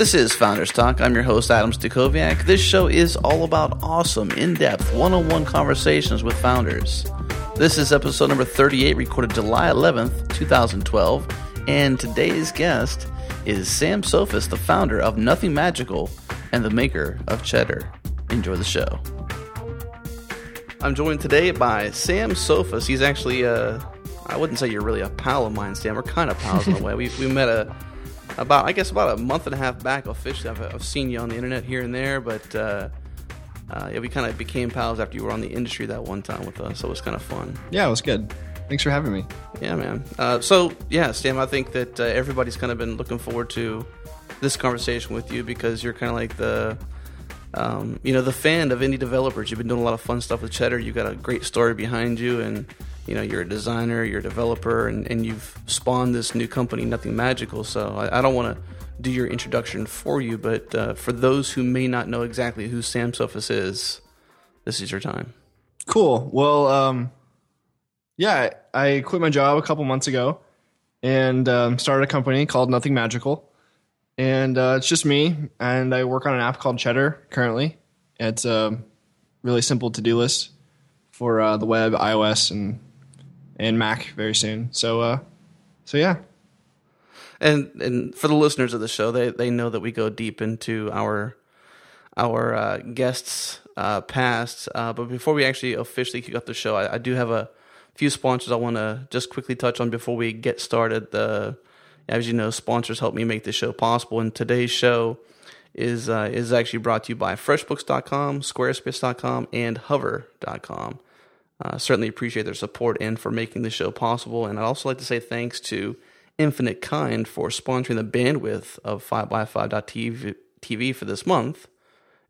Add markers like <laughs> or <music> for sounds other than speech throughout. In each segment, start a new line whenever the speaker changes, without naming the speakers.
This is Founders Talk. I'm your host, Adam Stacoviak. This show is all about awesome, in depth, one on one conversations with founders. This is episode number 38, recorded July 11th, 2012. And today's guest is Sam Soffes, the founder of Nothing Magical and the maker of Cheddar. Enjoy the show. I'm joined today by Sam Soffes. He's actually, uh, I wouldn't say you're really a pal of mine, Sam. We're kind of pals in a <laughs> way. We, we met a about I guess about a month and a half back officially. I've, I've seen you on the internet here and there, but uh, uh, yeah, we kind of became pals after you were on the industry that one time with us. So it was kind of fun.
Yeah, it was good. Thanks for having me.
Yeah, man. Uh, so yeah, Sam, I think that uh, everybody's kind of been looking forward to this conversation with you because you're kind of like the um, you know the fan of indie developers. You've been doing a lot of fun stuff with Cheddar. You've got a great story behind you, and you know you're a designer, you're a developer, and, and you've spawned this new company, Nothing Magical. So I, I don't want to do your introduction for you, but uh, for those who may not know exactly who Sam Soffes is, this is your time.
Cool. Well, um, yeah, I quit my job a couple months ago and um, started a company called Nothing Magical. And uh, it's just me, and I work on an app called Cheddar currently. It's a really simple to do list for uh, the web, iOS, and and Mac very soon. So, uh, so yeah.
And and for the listeners of the show, they they know that we go deep into our our uh, guests' uh, past. Uh, but before we actually officially kick off the show, I, I do have a few sponsors I want to just quickly touch on before we get started. The as you know, sponsors help me make this show possible. And today's show is uh, is actually brought to you by FreshBooks.com, Squarespace.com, and Hover.com. Uh, certainly appreciate their support and for making the show possible. And I'd also like to say thanks to Infinite Kind for sponsoring the bandwidth of 5by5.tv for this month.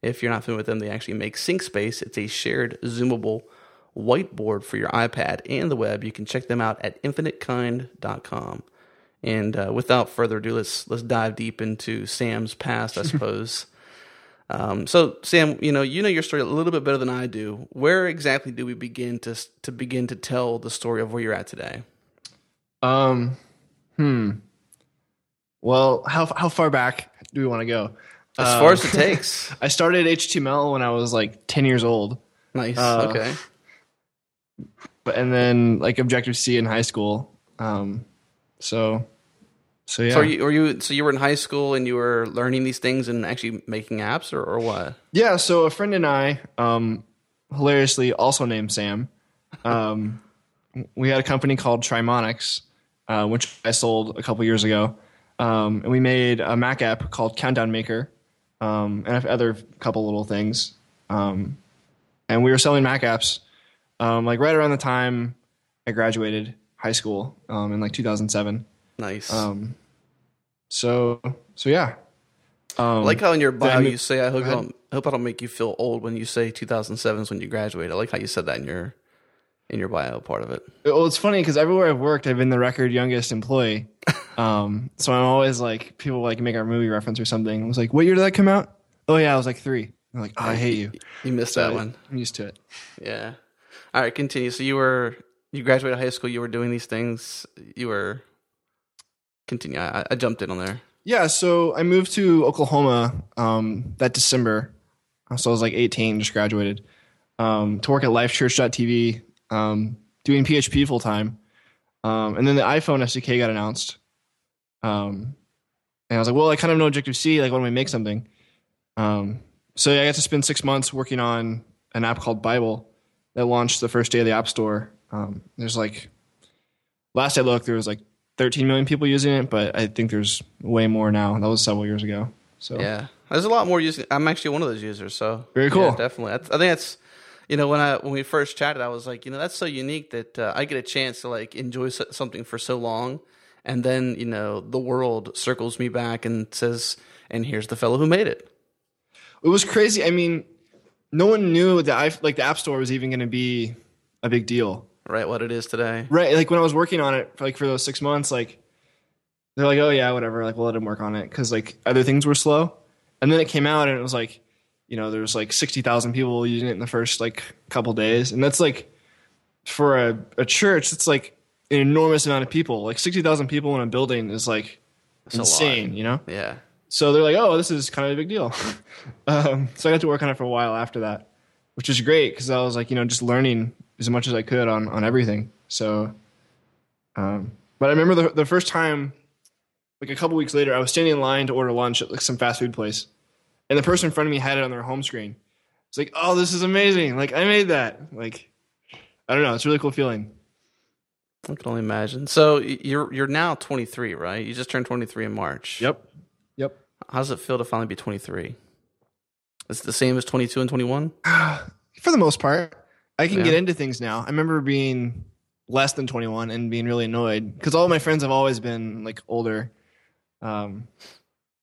If you're not familiar with them, they actually make SyncSpace. It's a shared, zoomable whiteboard for your iPad and the web. You can check them out at infinitekind.com. And uh, without further ado, let's let's dive deep into Sam's past, I <laughs> suppose. Um, so, Sam, you know you know your story a little bit better than I do. Where exactly do we begin to to begin to tell the story of where you're at today?
Um, hmm. Well, how how far back do we want to go?
As um, far as it takes. <laughs>
I started HTML when I was like ten years old.
Nice. Uh, okay.
But and then like Objective C in high school. Um, so, so yeah.
So you, were you so you were in high school and you were learning these things and actually making apps or, or what?
Yeah. So a friend and I, um, hilariously also named Sam, um, we had a company called Trimonics, uh, which I sold a couple years ago, um, and we made a Mac app called Countdown Maker, um, and other couple little things. Um, and we were selling Mac apps, um, like right around the time I graduated high school um, in like 2007.
Nice.
Um, so so yeah.
Um, I like how in your bio you say, "I hope I, don't, hope I don't make you feel old when you say 2007 is when you graduated." I like how you said that in your in your bio part of it.
Well, it's funny because everywhere I've worked, I've been the record youngest employee. <laughs> um, so I'm always like, people like make our movie reference or something. I was like, "What year did that come out?" Oh yeah, I was like three. I'm like, oh, I hate you.
You missed so that one.
I'm used to it.
Yeah. All right, continue. So you were you graduated high school, you were doing these things, you were continue. I, I jumped in on there.
Yeah, so I moved to Oklahoma um, that December. So I was like 18, just graduated um, to work at LifeChurch.tv, um, doing PHP full time. Um, and then the iPhone SDK got announced. Um, and I was like, well, I kind of know Objective C. Like, why don't we make something? Um, so yeah, I got to spend six months working on an app called Bible that launched the first day of the App Store um, there's like last I looked, there was like 13 million people using it, but I think there's way more now. That was several years ago. So
yeah, there's a lot more using. I'm actually one of those users. So
very cool.
Yeah, definitely. I, I think that's you know when I when we first chatted, I was like, you know, that's so unique that uh, I get a chance to like enjoy something for so long, and then you know the world circles me back and says, and here's the fellow who made it.
It was crazy. I mean, no one knew that I like the App Store was even going to be a big deal
right what it is today.
Right, like when I was working on it, for like for those six months, like they're like, oh yeah, whatever, like we'll let him work on it because like other things were slow, and then it came out and it was like, you know, there was like sixty thousand people using it in the first like couple days, and that's like for a, a church, it's like an enormous amount of people. Like sixty thousand people in a building is like that's insane, you know?
Yeah.
so they're like, oh, this is kind of a big deal. <laughs> um, so I got to work on it for a while after that, which was great because I was like, you know, just learning as much as I could on on everything. So, um, but I remember the the first time, like a couple weeks later, I was standing in line to order lunch at like some fast food place, and the person in front of me had it on their home screen. It's like, oh, this is amazing! Like I made that. Like, I don't know, it's a really cool feeling.
I can only imagine. So you're you're now 23, right? You just turned 23 in March.
Yep. Yep.
How does it feel to finally be 23? Is it the same as 22 and 21? <sighs>
For the most part, I can
Yeah.
get into things now. I remember being less than 21 and being really annoyed because all my friends have always been like older. Um,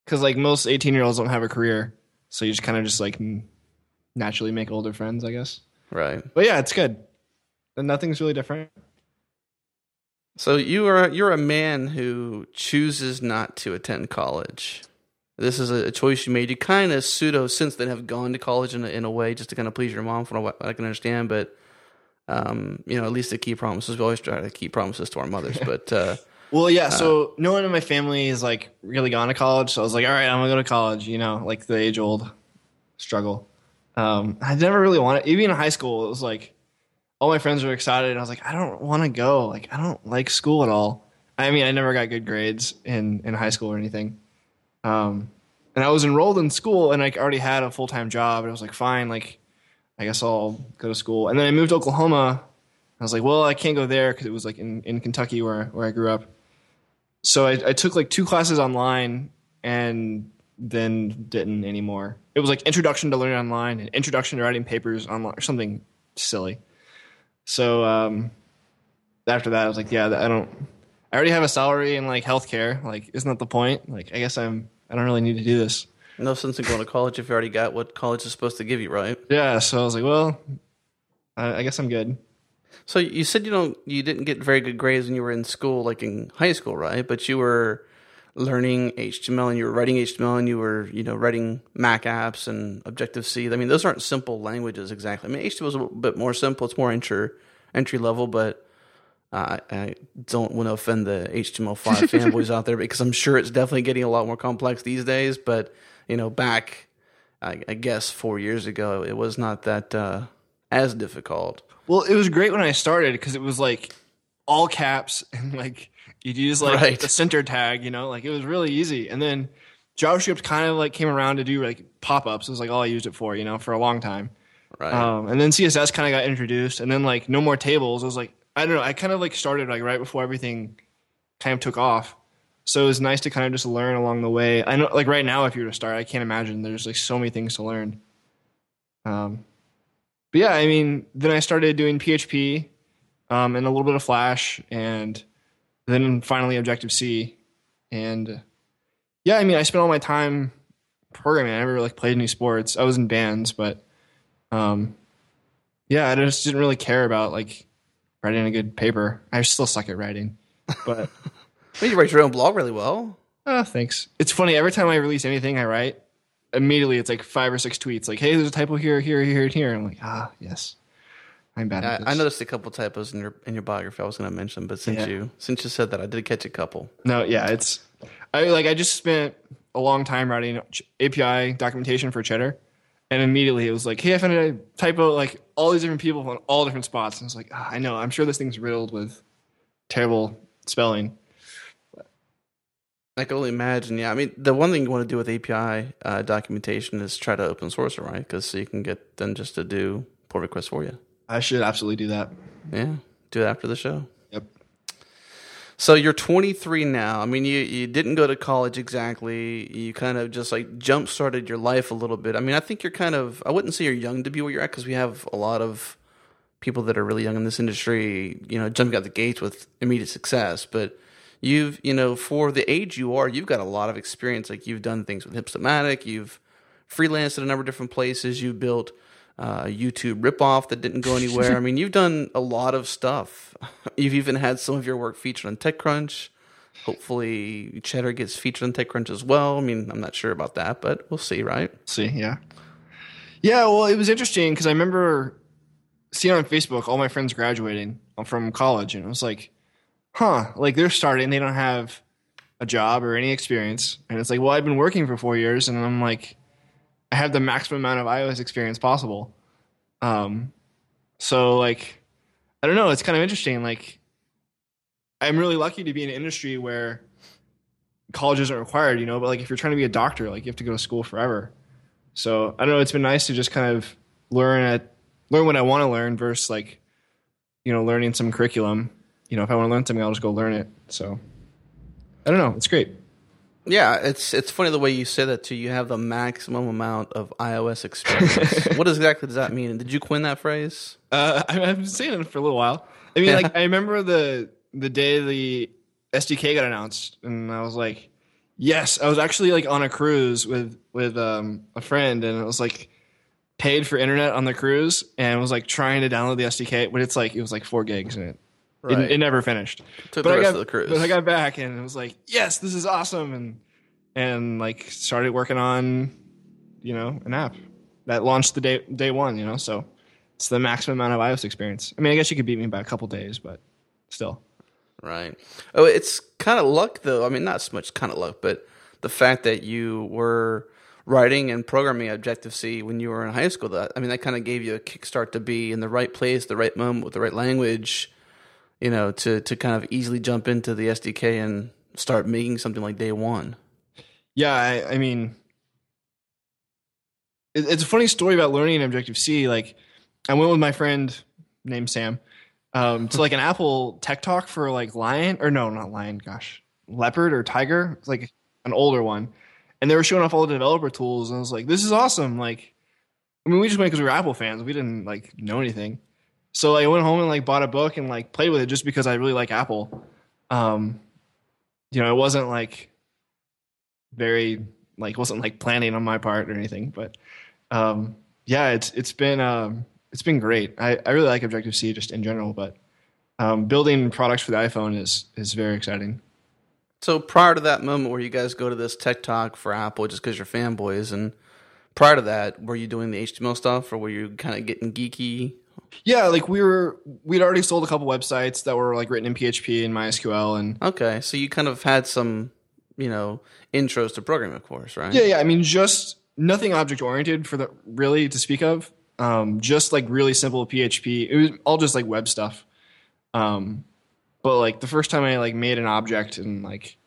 because like most 18 year olds don't have a career, so you just kind of just like naturally make older friends, I guess.
Right.
But yeah, it's good. And nothing's really different.
So you are you're a man who chooses not to attend college. This is a, choice you made. You kind of pseudo since then have gone to college in a, in a way just to kind of please your mom, from what I can understand. But um, you know, at least to keep promises. We always try to keep promises to our mothers. But uh, <laughs>
Well, yeah. So no one in my family is like really gone to college. So I was like, all right, I'm gonna go to college. You know, like the age old struggle. Um, I never really wanted. Even in high school, it was like all my friends were excited. And I was like, I don't want to go. Like, I don't like school at all. I mean, I never got good grades in in high school or anything. Um, and I was enrolled in school, and I already had a full time job. And I was like, fine, like, I guess I'll go to school. And then I moved to Oklahoma. I was like, well, I can't go there because it was like in, in Kentucky where where I grew up. So I, I took like two classes online and then didn't anymore. It was like introduction to learning online and introduction to writing papers online or something silly. So um, after that, I was like, yeah, I don't. I already have a salary in like healthcare. Like, isn't that the point? Like, I guess I'm. I don't really need to do this.
no sense in going to college if you already got what college is supposed to give you, right?
Yeah. So I was like, well, I, I guess I'm good.
So you said you don't you didn't get very good grades when you were in school, like in high school, right? But you were learning HTML and you were writing HTML and you were you know writing Mac apps and Objective C. I mean, those aren't simple languages exactly. I mean, HTML is a little bit more simple. It's more entry entry level, but uh, I don't want to offend the HTML5 <laughs> fanboys out there because I'm sure it's definitely getting a lot more complex these days. But you know, back I, I guess four years ago, it was not that uh, as difficult.
Well, it was great when I started because it was like all caps <laughs> and like you'd use like
Right.
the center tag, you know, like it was really easy. And then JavaScript kind of like came around to do like pop ups. It was like all I used it for, you know, for a long time.
Right.
Um, and then CSS kind of got introduced, and then like no more tables. It was like, I don't know. I kind of like started like right before everything kind of took off. So it was nice to kind of just learn along the way. I know, like right now, if you were to start, I can't imagine. There's like so many things to learn. Um, but yeah, I mean, then I started doing PHP, um, and a little bit of Flash, and then finally Objective C, and yeah, I mean, I spent all my time programming. I never like played any sports. I was in bands, but um, yeah, I just didn't really care about like writing a good paper. I still suck at writing, but <laughs>
Well, you write your own blog really well.
uh, thanks. It's funny every time I release anything I write, immediately it's like five or six tweets, like, "Hey, there's a typo here, here, here, and here." I'm like, ah, yes, I'm bad
I,
at this.
I noticed a couple typos in your in your biography. I was going to mention, but since
Yeah.
you since you said that, I did catch a couple.
No, yeah, it's I like I just spent a long time writing API documentation for Cheddar, and immediately it was like, hey, I found a typo. Like all these different people on all different spots, and I was like, ah, I know, I'm sure this thing's riddled with terrible spelling.
I can only imagine. Yeah, I mean, the one thing you want to do with API uh, documentation is try to open source it, right? Because so you can get them just to do pull requests for you.
I should absolutely do that.
Yeah, do it after the show. So you're 23 now. I mean, you you didn't go to college exactly. You kind of just like jump started your life a little bit. I mean, I think you're kind of. I wouldn't say you're young to be where you're at because we have a lot of people that are really young in this industry. You know, jumping out the gates with immediate success, but. You've, you know, for the age you are, you've got a lot of experience. Like you've done things with Hipstamatic, you've freelanced at a number of different places, you've built uh, a YouTube ripoff that didn't go anywhere. I <laughs> mean, you've done a lot of stuff. <laughs> You've even had some of your work featured on TechCrunch. Hopefully, Cheddar gets featured on TechCrunch as well. I mean, I'm not sure about that, but we'll see, right?
See, yeah, yeah. Well, it was interesting because I remember seeing on Facebook all my friends graduating from college, and I was like, huh, like they're starting, they don't have a job or any experience. And it's like, well, I've been working for four years, and I'm like, I have the maximum amount of iOS experience possible. Um, so like, I don't know. It's kind of interesting. Like, I'm really lucky to be in an industry where college isn't required, you know. But like, if you're trying to be a doctor, like you have to go to school forever. So I don't know. It's been nice to just kind of learn at learn what I want to learn versus like, you know, learning some curriculum. You know, if I want to learn something, I'll just go learn it. So I don't know. It's great.
Yeah, it's it's funny the way you say that too. You have the maximum amount of iOS experience. <laughs> what exactly does that mean? Did you coin that phrase?
Uh, I, I've been saying it for a little while. I mean, like I remember the the day the SDK got announced, and I was like, yes. I was actually like on a cruise with with um, a friend, and it was like paid for internet on the cruise, and was like trying to download the SDK, but it's like it was like four gigs, and it
Right.
it, it never finished.
Took
but
the
I
rest
got,
of the cruise.
But I got back and it was like, yes, this is awesome, and and like started working on, you know, an app that launched the day day one. You know, so it's the maximum amount of iOS experience. I mean, I guess you could beat me by a couple days, but still.
Right. Oh, it's kind of luck, though. I mean, not so much kind of luck, but the fact that you were writing and programming Objective C when you were in high school. That I mean, that kind of gave you a kickstart to be in the right place, the right moment, with the right language. You know, to to kind of easily jump into the SDK and start making something like day one.
Yeah, I, I mean, it, it's a funny story about learning in Objective C. Like, I went with my friend named Sam um, to like an <laughs> Apple Tech Talk for like Lion or no, not Lion. Gosh, Leopard or Tiger. It's like an older one, and they were showing off all the developer tools, and I was like, "This is awesome!" Like, I mean, we just went because we were Apple fans. We didn't like know anything. So I went home and like bought a book and like played with it just because I really like Apple. Um, you know, it wasn't like very like wasn't like planning on my part or anything, but um, yeah, it's it's been um, it's been great. I, I really like Objective C just in general, but um, building products for the iPhone is is very exciting.
So prior to that moment where you guys go to this tech talk for Apple just because you're fanboys, and prior to that, were you doing the HTML stuff, or were you kind of getting geeky?
Yeah, like we were we'd already sold a couple websites that were like written in PHP and MySQL and
Okay, so you kind of had some, you know, intros to programming, of course, right?
Yeah, yeah. I mean, just nothing object oriented for the really to speak of. Um, just like really simple PHP. It was all just like web stuff. Um, but like the first time I like made an object and like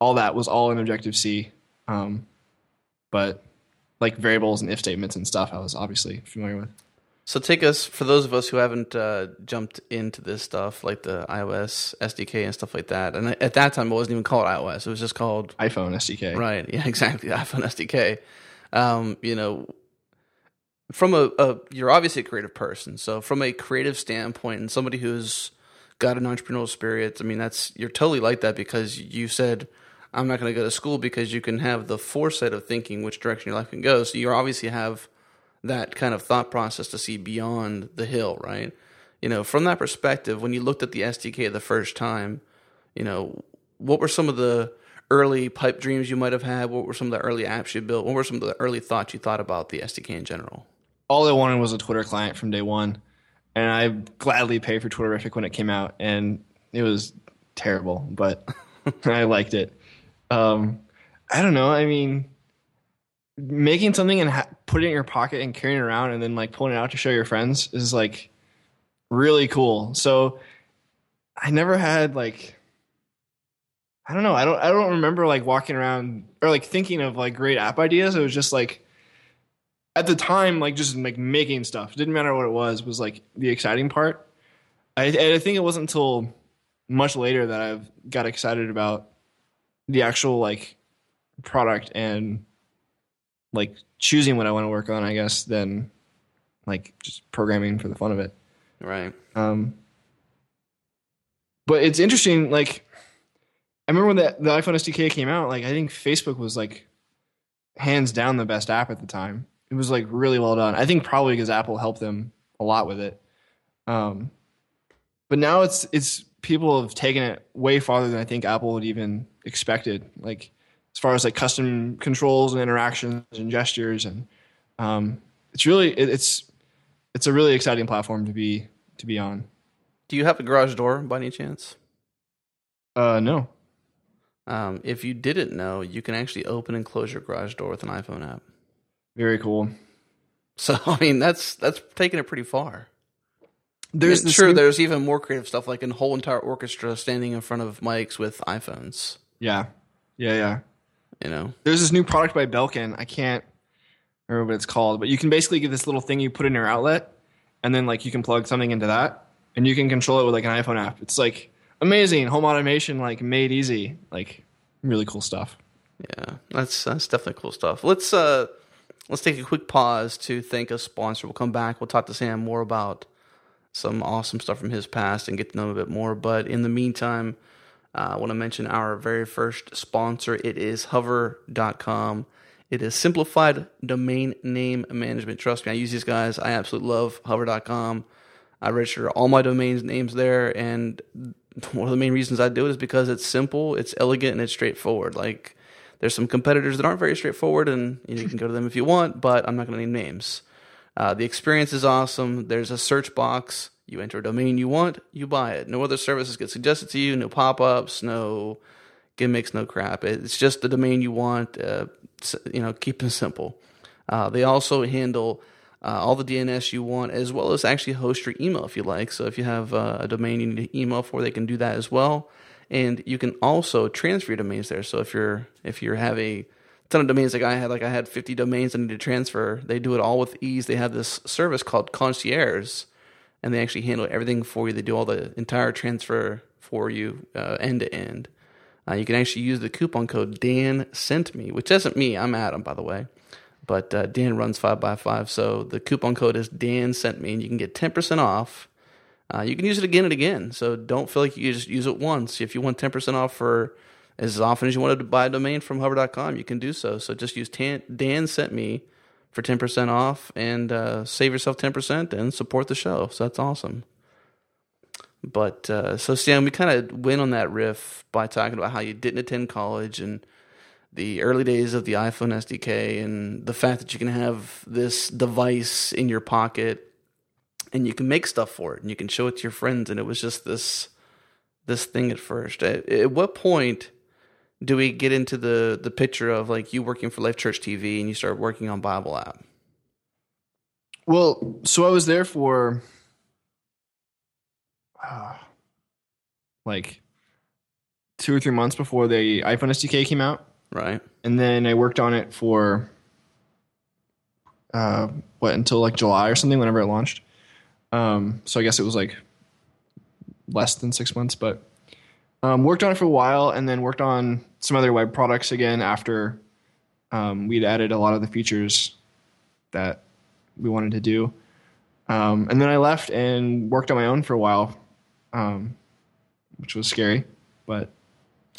all that was all in Objective C. Um, but like variables and if statements and stuff, I was obviously familiar with.
So take us for those of us who haven't uh, jumped into this stuff, like the iOS SDK and stuff like that. And at that time, it wasn't even called iOS; it was just called
iPhone SDK.
Right. Yeah. <laughs> Exactly. iPhone SDK. Um, you know, from a, a you're obviously a creative person, so from a creative standpoint, and somebody who's got an entrepreneurial spirit, I mean, that's you're totally like that because you said. I'm not going to go to school because you can have the foresight of thinking which direction your life can go. So you obviously have that kind of thought process to see beyond the hill, right? You know, from that perspective, when you looked at the SDK the first time, you know, what were some of the early pipe dreams you might have had? What were some of the early apps you built? What were some of the early thoughts you thought about the SDK in general?
All I wanted was a Twitter client from day one, and I gladly paid for Twitterrific when it came out, and it was terrible, but <laughs> I liked it. Um, I don't know. I mean, making something and ha- putting it in your pocket and carrying it around and then like pulling it out to show your friends is like really cool. So I never had like I don't know. I don't I don't remember like walking around or like thinking of like great app ideas. It was just like at the time like just like making stuff. It didn't matter what it was. Was like the exciting part. I I think it wasn't until much later that I've got excited about the actual like product and like choosing what I want to work on, I guess, than like just programming for the fun of it.
Right.
Um, but it's interesting. Like, I remember when the, the iPhone SDK came out. Like, I think Facebook was like hands down the best app at the time. It was like really well done. I think probably because Apple helped them a lot with it. Um, but now it's it's people have taken it way farther than I think Apple would even expected. Like as far as like custom controls and interactions and gestures and um, it's really it, it's it's a really exciting platform to be to be on.
Do you have a garage door by any chance?
Uh, no.
Um, if you didn't know, you can actually open and close your garage door with an iPhone app.
Very cool.
So <laughs> I mean, that's that's taking it pretty far.
There's this
sure,
new-
there's even more creative stuff like a whole entire orchestra standing in front of mics with iPhones.
yeah, yeah, yeah.
You know,
There's this new product by Belkin. I can't remember what it's called, but you can basically get this little thing you put in your outlet, and then like you can plug something into that, and you can control it with like an iPhone app. It's like amazing home automation, like made easy, like really cool stuff.
yeah, that's that's definitely cool stuff. Let's uh, let's take a quick pause to thank a sponsor. We'll come back. We'll talk to Sam more about some awesome stuff from his past and get to know him a bit more. But in the meantime, I want to mention our very first sponsor. It is hover.com. It is simplified domain name management. Trust me, I use these guys. I absolutely love hover.com. I register all my domain names there, and one of the main reasons I do it is because it's simple, it's elegant, and it's straightforward. Like, there's some competitors that aren't very straightforward, and you can go to them if you want, but I'm not going to name names. Uh, the experience is awesome. There's a search box. You enter a domain you want, you buy it. No other services get suggested to you. No pop ups. No gimmicks. No crap. It's just the domain you want. Uh, you know, keep it simple. Uh, they also handle uh, all the DNS you want, as well as actually host your email if you like. So if you have uh, a domain you need to email for, they can do that as well. And you can also transfer your domains there. So if you're if you have a ton of domains like I had, like I had 50 domains I need to transfer, they do it all with ease. They have this service called Concierge, and they actually handle everything for you. They do all the entire transfer for you, uh, end to end. Uh, you can actually use the coupon code Dan sent me, which isn't me. I'm Adam, by the way. But uh, Dan runs five by five, so the coupon code is Dan sent me, and you can get ten percent off. Uh, you can use it again and again, so don't feel like you just use it once. If you want ten percent off for as often as you wanted to buy a domain from Hover.com, you can do so. So just use Dan sent me for ten percent off and uh, save yourself ten percent and support the show. So that's awesome. But uh, so Sam, we kind of went on that riff by talking about how you didn't attend college and the early days of the iPhone SDK and the fact that you can have this device in your pocket and you can make stuff for it and you can show it to your friends and it was just this this thing at first. At, at what point do we get into the the picture of like you working for Life Church TV and you start working on Bible app?
Well, so I was there for uh, <sighs> like two or three months before the iPhone SDK came out,
Right.
and then I worked on it for uh, what until like July or something, whenever it launched. Um, so I guess it was like less than six months, but um, worked on it for a while, and then worked on some other web products again after um, we'd added a lot of the features that we wanted to do. Um, and then I left and worked on my own for a while, um, which was scary. But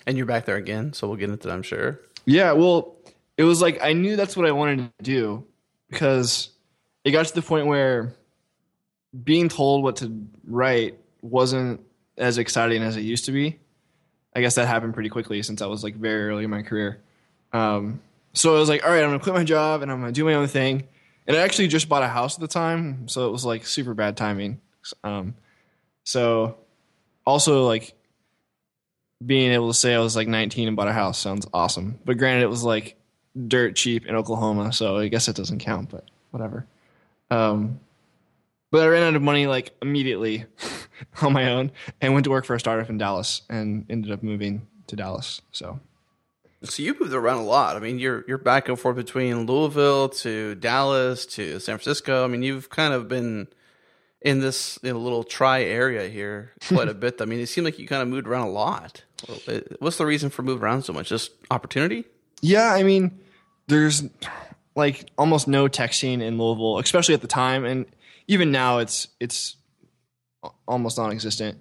And you're back there again, so we'll get into that, I'm sure.
yeah, well, it was like I knew that's what I wanted to do because it got to the point where being told what to write wasn't as exciting as it used to be. I guess that happened pretty quickly since I was like very early in my career. Um, so I was like, all right, I'm gonna quit my job and I'm gonna do my own thing. And I actually just bought a house at the time, so it was like super bad timing. Um, so also like being able to say I was like 19 and bought a house sounds awesome. But granted, it was like dirt cheap in Oklahoma, so I guess it doesn't count. But whatever. Um, but I ran out of money like immediately <laughs> <laughs> on my own and went to work for a startup in Dallas and ended up moving to Dallas. So
So you moved around a lot. I mean, you're you're back and forth between Louisville to Dallas to San Francisco. I mean, you've kind of been in this you know, little tri area here quite a <laughs> bit. I mean, it seemed like you kind of moved around a lot. What's the reason for moving around so much? Just opportunity?
yeah, I mean, there's like almost no tech scene in Louisville, especially at the time, and even now it's it's almost non-existent.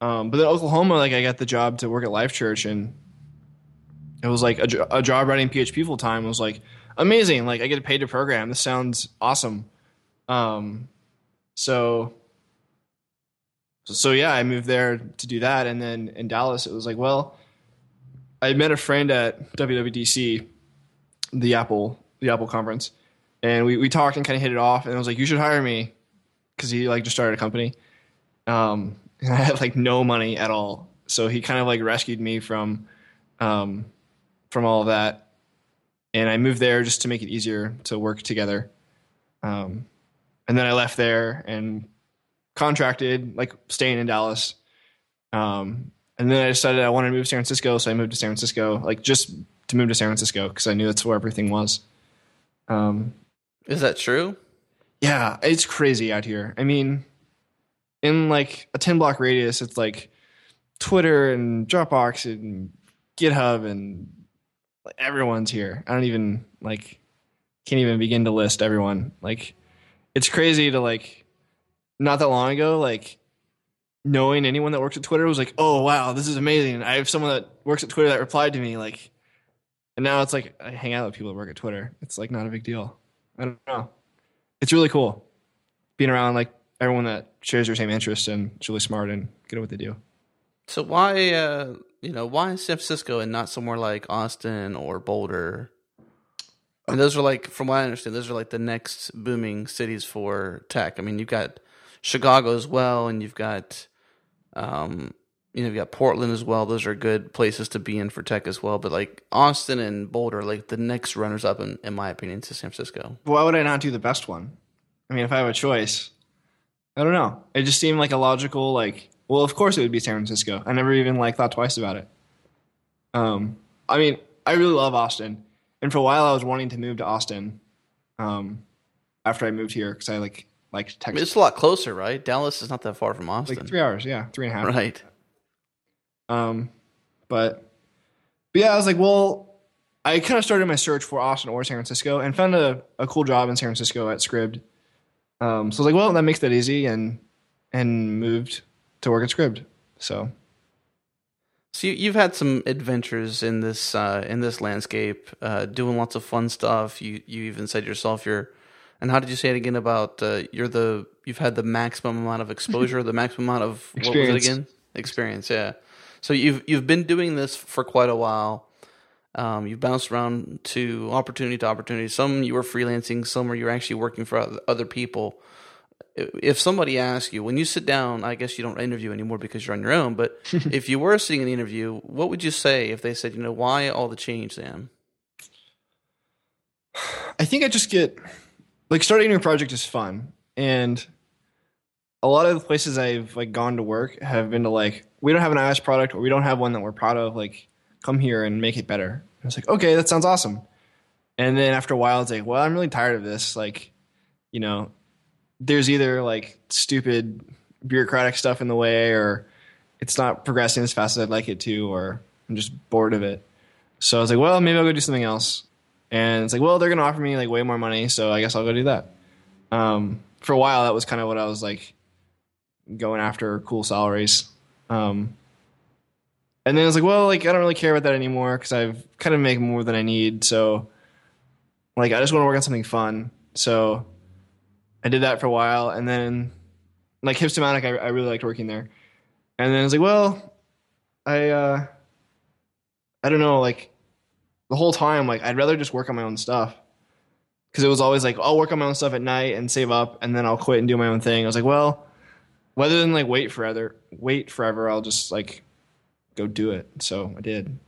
Um, but then Oklahoma, like I got the job to work at Life Church, and it was like a, a job writing PHP full time was like amazing. Like I get paid to program. This sounds awesome. Um, so, so yeah, I moved there to do that, and then in Dallas, it was like, well, I met a friend at WWDC, the Apple the Apple conference, and we we talked and kind of hit it off, and I was like, you should hire me because he like just started a company, um, <laughs> and I had like no money at all, so he kind of like rescued me from um, from all of that, and I moved there just to make it easier to work together. Um, and then I left there and contracted, like staying in Dallas. Um, and then I decided I wanted to move to San Francisco, so I moved to San Francisco, like just to move to San Francisco because I knew that's where everything was. Um,
Is that true?
yeah, it's crazy out here. I mean, in like a 10 block radius, it's like Twitter and Dropbox and GitHub and like, everyone's here. I don't even like can't even begin to list everyone. Like it's crazy to like not that long ago like knowing anyone that works at Twitter was like, "Oh, wow, this is amazing. I have someone that works at Twitter that replied to me like and now it's like I hang out with people that work at Twitter. It's like not a big deal. I don't know. It's really cool being around like everyone that shares your same interests and is really smart and good at what they do.
So why, uh, you know, why San Francisco and not somewhere like Austin or Boulder? And those are like, from what I understand, those are like the next booming cities for tech. I mean, you've got Chicago as well, and you've got, um, you know, you've got Portland as well. Those are good places to be in for tech as well. But like Austin and Boulder, like the next runners up, in, in my opinion, to San Francisco.
Why would I not do the best one? I mean, if I have a choice, I don't know. It just seemed like a logical, like, well, of course it would be San Francisco. I never even like thought twice about it. Um, I mean, I really love Austin, and for a while I was wanting to move to Austin. Um, after I moved here because I like liked
I mean,
Texas.
it's a lot closer, right? Dallas is not that far from Austin,
like three hours, yeah, three and a half.
right?
Um, but, but yeah, I was like, well, I kind of started my search for Austin or San Francisco and found a, a cool job in San Francisco at Scribd. Um, so I was like, well, that makes that easy, and and moved to work at Scribd. So
So you, you've had some adventures in this uh, in this landscape, uh, doing lots of fun stuff. You you even said yourself you're, and how did you say it again about uh, you're the you've had the maximum amount of exposure, the maximum amount of what was it
Experience.
again? Experience, yeah. So you've you've been doing this for quite a while. Um, you've bounced around to opportunity to opportunity. Some you were freelancing, some where you were actually working for other people. If somebody asks you when you sit down, I guess you don't interview anymore because you're on your own. But <laughs> if you were sitting in the interview, what would you say if they said, you know, why all the change, Sam?
I think I just get like starting a new project is fun, and a lot of the places I've like gone to work have been to like we don't have an iOS product or we don't have one that we're proud of. Like come here and make it better. And was like okay, that sounds awesome. And then after a while, it's like, well, I'm really tired of this. Like, you know, there's either like stupid bureaucratic stuff in the way, or it's not progressing as fast as I'd like it to, or I'm just bored of it. So I was like, well, maybe I'll go do something else. And it's like, well, they're gonna offer me like way more money, so I guess I'll go do that. Um, for a while, that was kind of what I was like going after cool salaries. Um, and then I was like, well, like I don't really care about that anymore because I've kind of make more than I need. So, like, I just want to work on something fun. So, I did that for a while, and then like Hipstamatic, I, I really liked working there. And then I was like, well, I uh, I don't know, like the whole time, like I'd rather just work on my own stuff because it was always like I'll work on my own stuff at night and save up, and then I'll quit and do my own thing. I was like, well, rather than like wait forever, wait forever, I'll just like go do it. So I did.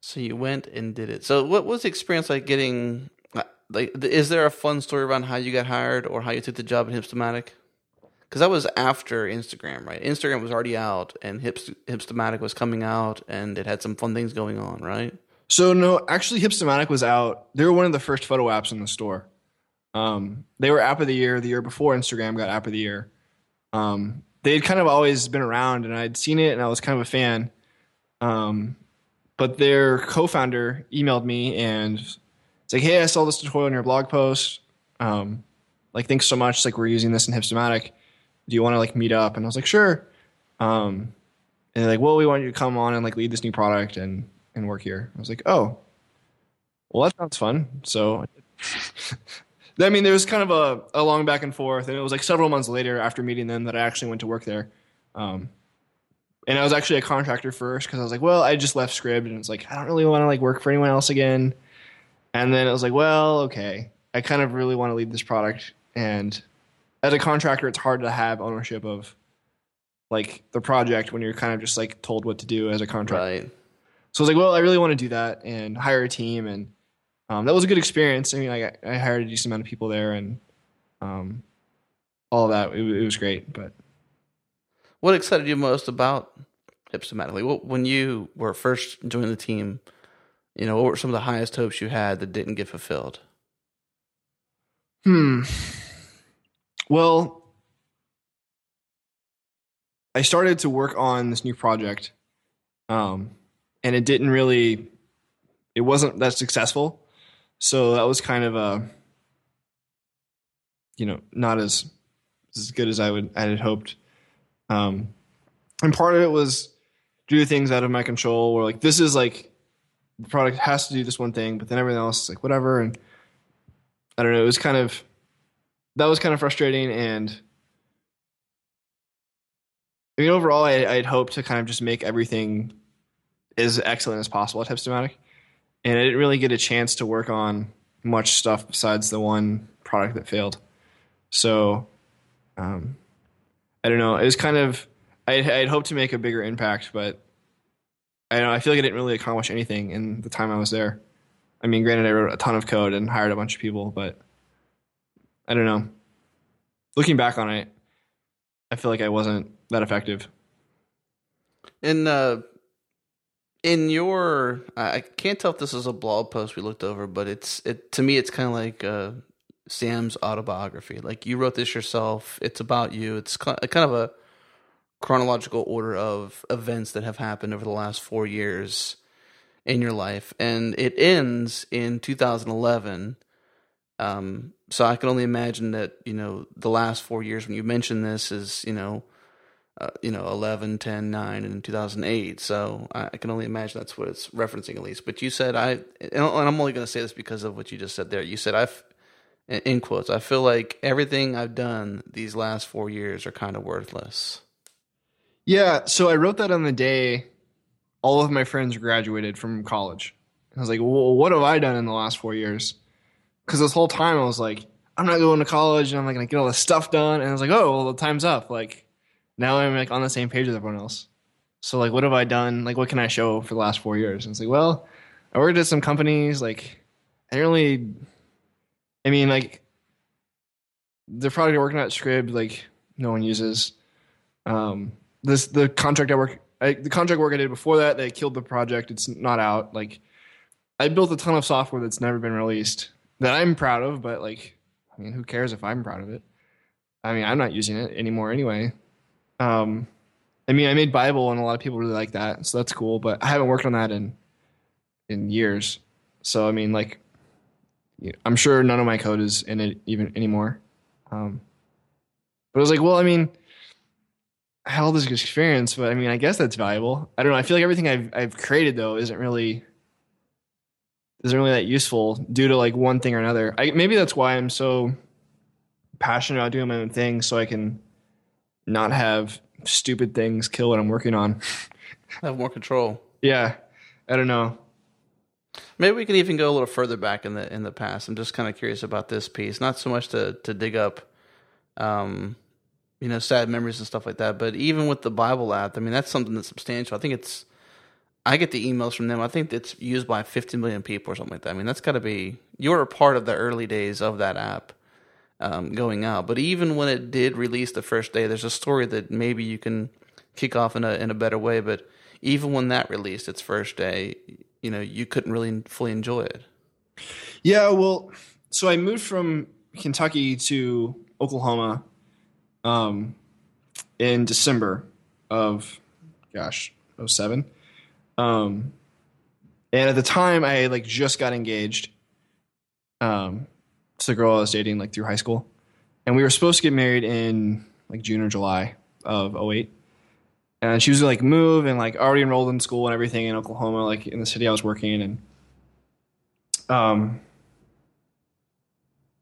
So you went and did it. So what was the experience like getting? Like, is there a fun story around how you got hired or how you took the job at Hipstamatic? Because that was after Instagram, right? Instagram was already out, and Hipst- Hipstamatic was coming out, and it had some fun things going on, right?
So no, actually, Hipstamatic was out. They were one of the first photo apps in the store. Um, they were app of the year the year before Instagram got app of the year. Um, they had kind of always been around, and I'd seen it, and I was kind of a fan. Um, but their co-founder emailed me and it's like, "Hey, I saw this tutorial in your blog post. Um, like, thanks so much. Like, we're using this in Hipstamatic. Do you want to like meet up?" And I was like, "Sure." Um, and they're like, "Well, we want you to come on and like lead this new product and and work here." I was like, "Oh, well, that sounds fun." So, I mean, there was kind of a, a long back and forth, and it was like several months later after meeting them that I actually went to work there. Um, and I was actually a contractor first because I was like, well, I just left Scribd, and it's like I don't really want to like work for anyone else again. And then it was like, well, okay, I kind of really want to lead this product, and as a contractor, it's hard to have ownership of like the project when you're kind of just like told what to do as a contractor.
Right.
So I was like, well, I really want to do that and hire a team, and um, that was a good experience. I mean, I, I hired a decent amount of people there, and um, all of that. It, it was great. But
what excited you most about Hipstamatically? Well, when you were first joining the team, you know, what were some of the highest hopes you had that didn't get fulfilled?
Hmm. Well, I started to work on this new project, um, and it didn't really, it wasn't that successful. So that was kind of a, you know, not as as good as I would I had hoped. Um, and part of it was do things out of my control, where like this is like the product has to do this one thing, but then everything else is like whatever. And I don't know. It was kind of that was kind of frustrating, and I mean overall, I, I'd hoped to kind of just make everything as excellent as possible at Hipstamatic, and I didn't really get a chance to work on much stuff besides the one product that failed. So, um, I don't know. It was kind of I'd, I'd hoped to make a bigger impact, but I don't know. I feel like I didn't really accomplish anything in the time I was there. I mean, granted, I wrote a ton of code and hired a bunch of people, but I don't know. Looking back on it, I feel like I wasn't that effective.
In uh, in your, I can't tell if this is a blog post we looked over, but it's it to me, it's kind of like uh, Sam's autobiography. Like you wrote this yourself. It's about you. It's kind of a chronological order of events that have happened over the last four years in your life, and it ends in 2011. Um, so I can only imagine that you know the last four years when you mentioned this is you know. Uh, you know, 11, 10, 9, and 2008. So I, I, can only imagine that's what it's referencing at least. But you said, I, and I'm only going to say this because of what you just said there. You said, I've, in quotes, I feel like everything I've done these last four years are kind of worthless.
Yeah, so I wrote that on the day all of my friends graduated from college. I was like, well, what have I done in the last four years? Because this whole time I was like, I'm not going to college and I'm like going to get all this stuff done. And I was like, oh, well, the time's up. Like now I'm like on the same page as everyone else. So like, what have I done? Like, what can I show for the last four years? And it's like, well, I worked at some companies. Like, I didn't really, I mean, like the product I working at Scribd, like no one uses. Um, this the contract I work I, the contract work I did before that they killed the project. It's not out. Like I built a ton of software that's never been released that I'm proud of, but like I mean, who cares if I'm proud of it? I mean, I'm not using it anymore anyway. Um, I mean, I made Bible, and a lot of people really like that, so that's cool. But I haven't worked on that in in years. So I mean, like, I'm sure none of my code is in it even anymore. Um, but I was like, well, I mean, I had all this experience, but I mean, I guess that's valuable. I don't know. I feel like everything I've I've created though isn't really isn't really that useful due to like one thing or another. I, maybe that's why I'm so passionate about doing my own thing, so I can not have stupid things kill what I'm working on. <laughs>
have more control.
Yeah, I don't know.
Maybe we could even go a little further back in the in the past. I'm just kind of curious about this piece, not so much to to dig up. Um, you know, sad memories and stuff like that. But even with the Bible app, I mean, that's something that's substantial. I think it's, I get the emails from them. I think it's used by 50 million people or something like that. I mean, that's got to be, you're a part of the early days of that app um, going out. But even when it did release the first day, there's a story that maybe you can kick off in a, in a better way. But even when that released its first day, you know, you couldn't really fully enjoy it.
Yeah, well, so I moved from Kentucky to Oklahoma um, in December of, gosh, 07. Um, and at the time, I like just got engaged. Um, the girl I was dating like through high school, and we were supposed to get married in like June or July of 08. And she was like move and like already enrolled in school and everything in Oklahoma, like in the city I was working in, and um,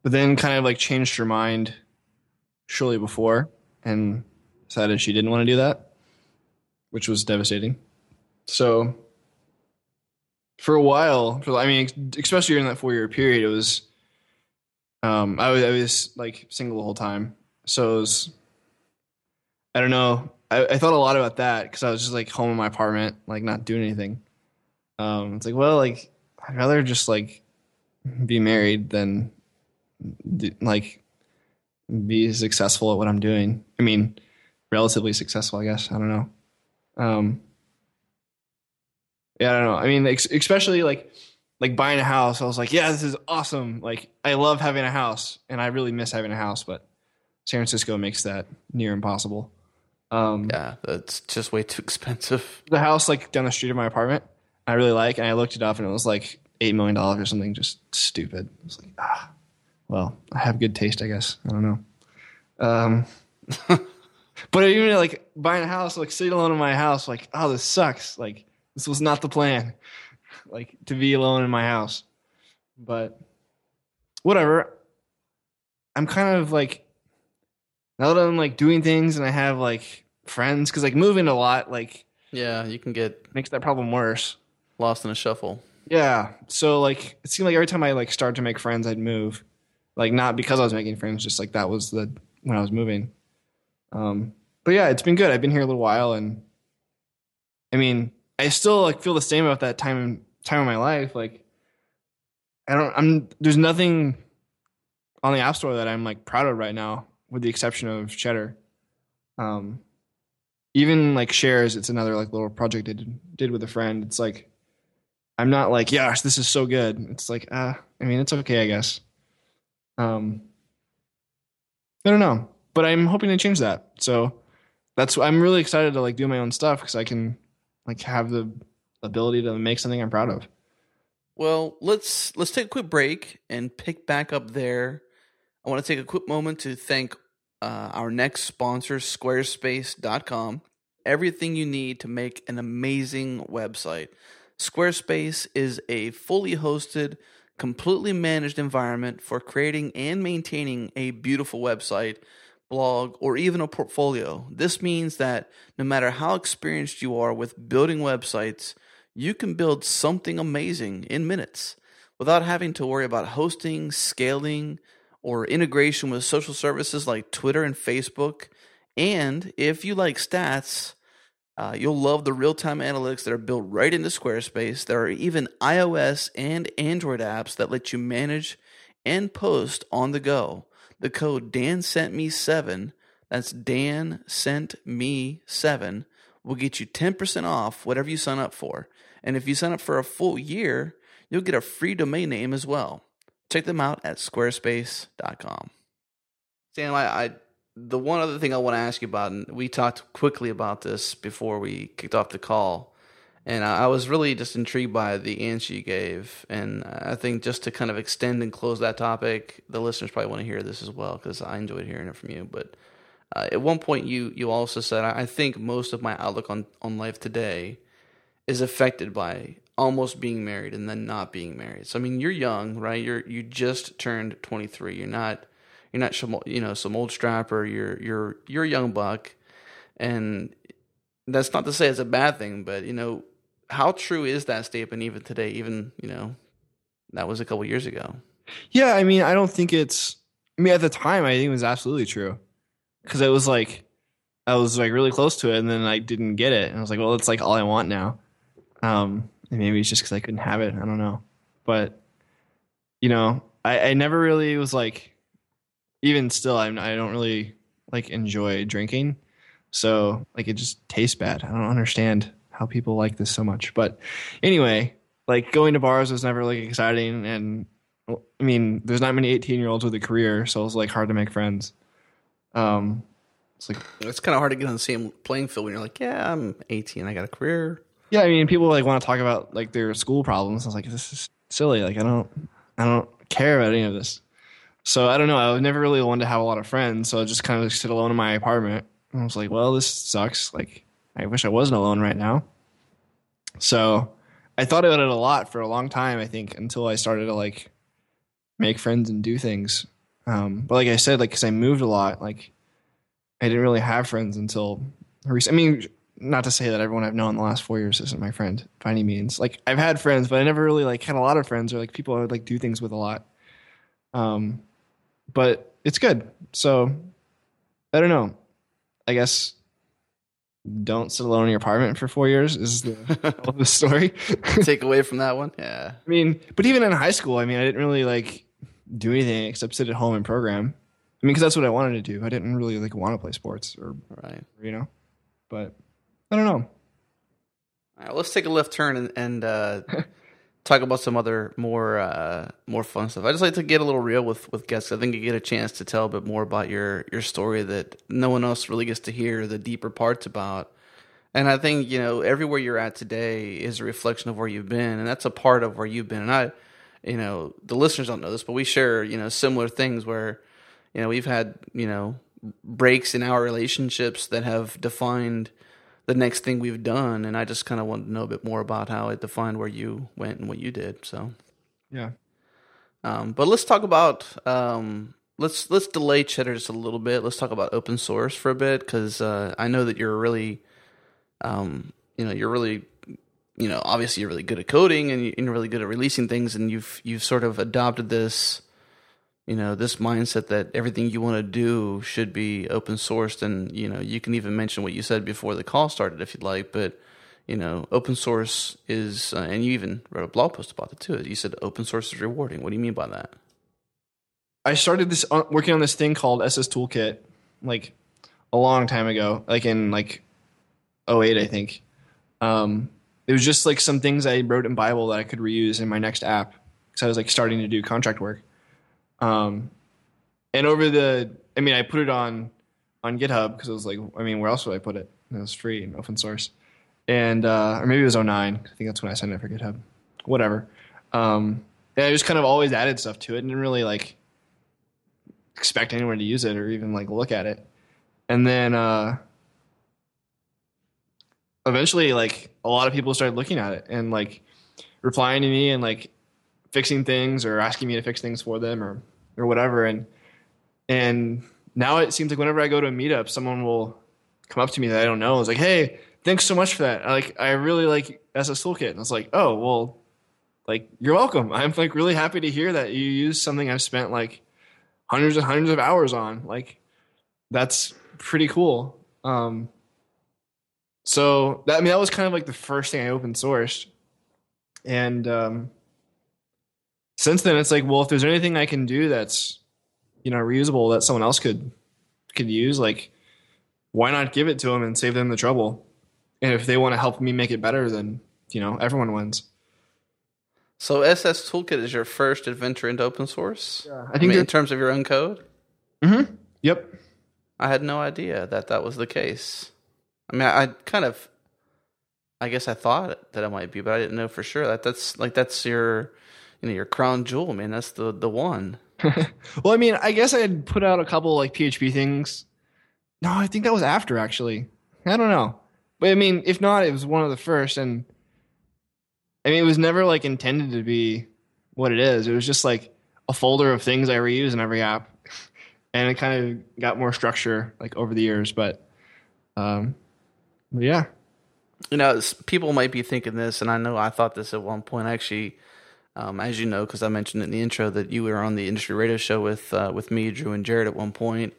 but then kind of like changed her mind shortly before and decided she didn't want to do that, which was devastating. So for a while, for, I mean, especially during that four year period, it was, um, I was, I was like single the whole time. So it was, I don't know. I, I thought a lot about that because I was just like home in my apartment, like not doing anything. Um, it's like, well, like I'd rather just like be married than like be successful at what I'm doing. I mean, relatively successful, I guess. I don't know. Um, yeah, I don't know. I mean, especially like like buying a house. I was like, yeah, this is awesome. Like, I love having a house, and I really miss having a house, but San Francisco makes that near impossible. Um,
Yeah, that's just way too expensive.
the house like down the street of my apartment, I really like, and I looked it up, and it was like eight million dollars or something, just stupid. I was like, ah, well, I have good taste, I guess. I don't know. Um, <laughs> but even like buying a house, like sitting alone in my house, like, oh, this sucks. Like, this was not the plan. Like to be alone in my house, but whatever. I'm kind of like now that I'm like doing things and I have like friends, because like moving a lot, like
Yeah, you can get
makes that problem worse.
lost in a shuffle.
Yeah. So like it seemed like every time I like started to make friends, I'd move. Like not because I was making friends, just like that was the when I was moving. Um but yeah, it's been good. I've been here a little while and I mean, I still like feel the same about that time time of my life. Like I don't I'm there's nothing on the app store that I'm like proud of right now, with the exception of Cheddar. Um even like shares, it's another like little project I did, did with a friend. It's like I'm not like, yes, this is so good. It's like, ah, I mean, it's okay, I guess. Um, I don't know, but I'm hoping to change that. So that's I'm really excited to like do my own stuff because I can like have the ability to make something I'm proud of.
Well, let's let's take a quick break and pick back up there. I want to take a quick moment to thank uh, our next sponsor, Squarespace.com. Everything you need to make an amazing website. Squarespace is a fully hosted, completely managed environment for creating and maintaining a beautiful website, blog, or even a portfolio. This means that no matter how experienced you are with building websites, you can build something amazing in minutes without having to worry about hosting, scaling, or integration with social services like Twitter and Facebook. And if you like stats, uh, you'll love the real time analytics that are built right into Squarespace. There are even iOS and Android apps that let you manage and post on the go. The code Dan sent me seven, that's Dan sent me seven, will get you 10% off whatever you sign up for. And if you sign up for a full year, you'll get a free domain name as well. Check them out at squarespace.com. Sam, I, I the one other thing I want to ask you about, and we talked quickly about this before we kicked off the call, and I, I was really just intrigued by the answer you gave, and I think just to kind of extend and close that topic, the listeners probably want to hear this as well because I enjoyed hearing it from you. But uh, at one point, you you also said, I think most of my outlook on on life today is affected by almost being married and then not being married. So I mean, you're young, right? You're you just turned 23. You're not you're not some you know some old strapper. You're you're you're a young buck, and that's not to say it's a bad thing, but you know how true is that statement even today? Even you know that was a couple years ago.
Yeah, I mean, I don't think it's. I mean, at the time, I think it was absolutely true because it was like I was like really close to it, and then I didn't get it, and I was like, well, it's like all I want now. Um, and maybe it's just because I couldn't have it. I don't know, but you know, I, I never really was like. Even still, I'm, I don't really like enjoy drinking, so like it just tastes bad. I don't understand how people like this so much, but anyway, like going to bars was never like exciting, and I mean, there's not many 18 year olds with a career, so it's like hard to make friends. Um, it's like,
It's kind of hard to get on the same playing field when you're like, yeah, I'm 18, I got a career.
Yeah, I mean, people like want to talk about like their school problems. I was like, this is silly. Like, I don't, I don't care about any of this. So I don't know. I never really wanted to have a lot of friends, so I just kind of sit alone in my apartment. And I was like, well, this sucks. Like, I wish I wasn't alone right now. So I thought about it a lot for a long time. I think until I started to like make friends and do things. Um, but like I said, like because I moved a lot, like I didn't really have friends until recent. I mean, not to say that everyone I've known in the last four years isn't my friend by any means. Like I've had friends, but I never really like had a lot of friends or like people I would like do things with a lot. Um, but it's good. So I don't know. I guess don't sit alone in your apartment for four years. Is the, <laughs> the story?
Take away from that one, yeah.
I mean, but even in high school, I mean, I didn't really like do anything except sit at home and program. I mean, because that's what I wanted to do. I didn't really like want to play sports or
right,
you know. But I don't know.
All right, let's take a left turn and, and uh, <laughs> talk about some other more uh, more fun stuff. I just like to get a little real with with guests. I think you get a chance to tell a bit more about your your story that no one else really gets to hear the deeper parts about. And I think you know everywhere you're at today is a reflection of where you've been, and that's a part of where you've been. And I, you know, the listeners don't know this, but we share you know similar things where you know we've had you know breaks in our relationships that have defined the next thing we've done, and I just kind of wanted to know a bit more about how it defined where you went and what you did. So,
yeah.
Um, but let's talk about um, let's let's delay cheddar just a little bit. Let's talk about open source for a bit because uh, I know that you're really, um, you know, you're really, you know, obviously you're really good at coding and you're really good at releasing things, and you've you've sort of adopted this you know this mindset that everything you want to do should be open sourced and you know you can even mention what you said before the call started if you'd like but you know open source is uh, and you even wrote a blog post about it too. You said open source is rewarding. What do you mean by that?
I started this uh, working on this thing called ss toolkit like a long time ago like in like 08 i think. Um, it was just like some things i wrote in bible that i could reuse in my next app because i was like starting to do contract work um, and over the, I mean, I put it on on GitHub because it was like, I mean, where else would I put it? It was free and open source, and uh, or maybe it was 09. I think that's when I signed up for GitHub. Whatever. Um, and I just kind of always added stuff to it and didn't really like expect anyone to use it or even like look at it. And then uh, eventually, like a lot of people started looking at it and like replying to me and like fixing things or asking me to fix things for them or or whatever. And and now it seems like whenever I go to a meetup, someone will come up to me that I don't know. It's like, hey, thanks so much for that. I like I really like SS Toolkit. And it's like, oh well, like you're welcome. <laughs> I'm like really happy to hear that you use something I've spent like hundreds and hundreds of hours on. Like that's pretty cool. Um, so that I mean that was kind of like the first thing I open sourced, and um, since then it's like, well, if there's anything I can do that's you know reusable that someone else could could use, like why not give it to them and save them the trouble? And if they want to help me make it better, then you know everyone wins.
So SS Toolkit is your first adventure into open source.
Yeah,
I think I mean, in terms of your own code.
Mm-hmm. Yep.
I had no idea that that was the case. I mean, I, I kind of, I guess I thought that it might be, but I didn't know for sure. That that's like that's your you know your crown jewel, man. That's the the one. <laughs>
well, I mean, I guess I had put out a couple like PHP things. No, I think that was after actually. I don't know, but I mean, if not, it was one of the first, and I mean, it was never like intended to be what it is. It was just like a folder of things I reuse in every app, <laughs> and it kind of got more structure like over the years. But, um, but yeah,
you know, people might be thinking this, and I know I thought this at one point. Actually, um, as you know, because I mentioned in the intro that you were on the industry radio show with uh, with me, Drew, and Jared at one point.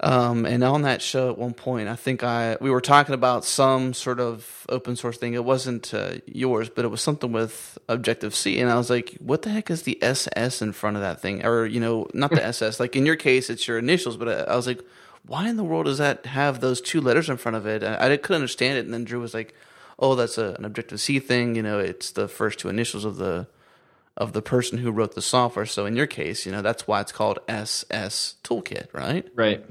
Um, and on that show at one point, I think I we were talking about some sort of open source thing. It wasn't uh, yours, but it was something with Objective C, and I was like, "What the heck is the SS in front of that thing?" Or you know, not the <laughs> SS. Like in your case, it's your initials, but I, I was like, "Why in the world does that have those two letters in front of it?" I, I couldn't understand it, and then Drew was like, oh, that's a, an Objective C thing. You know, it's the first two initials of the of the person who wrote the software. So in your case, you know, that's why it's called SS Toolkit, right?
Right.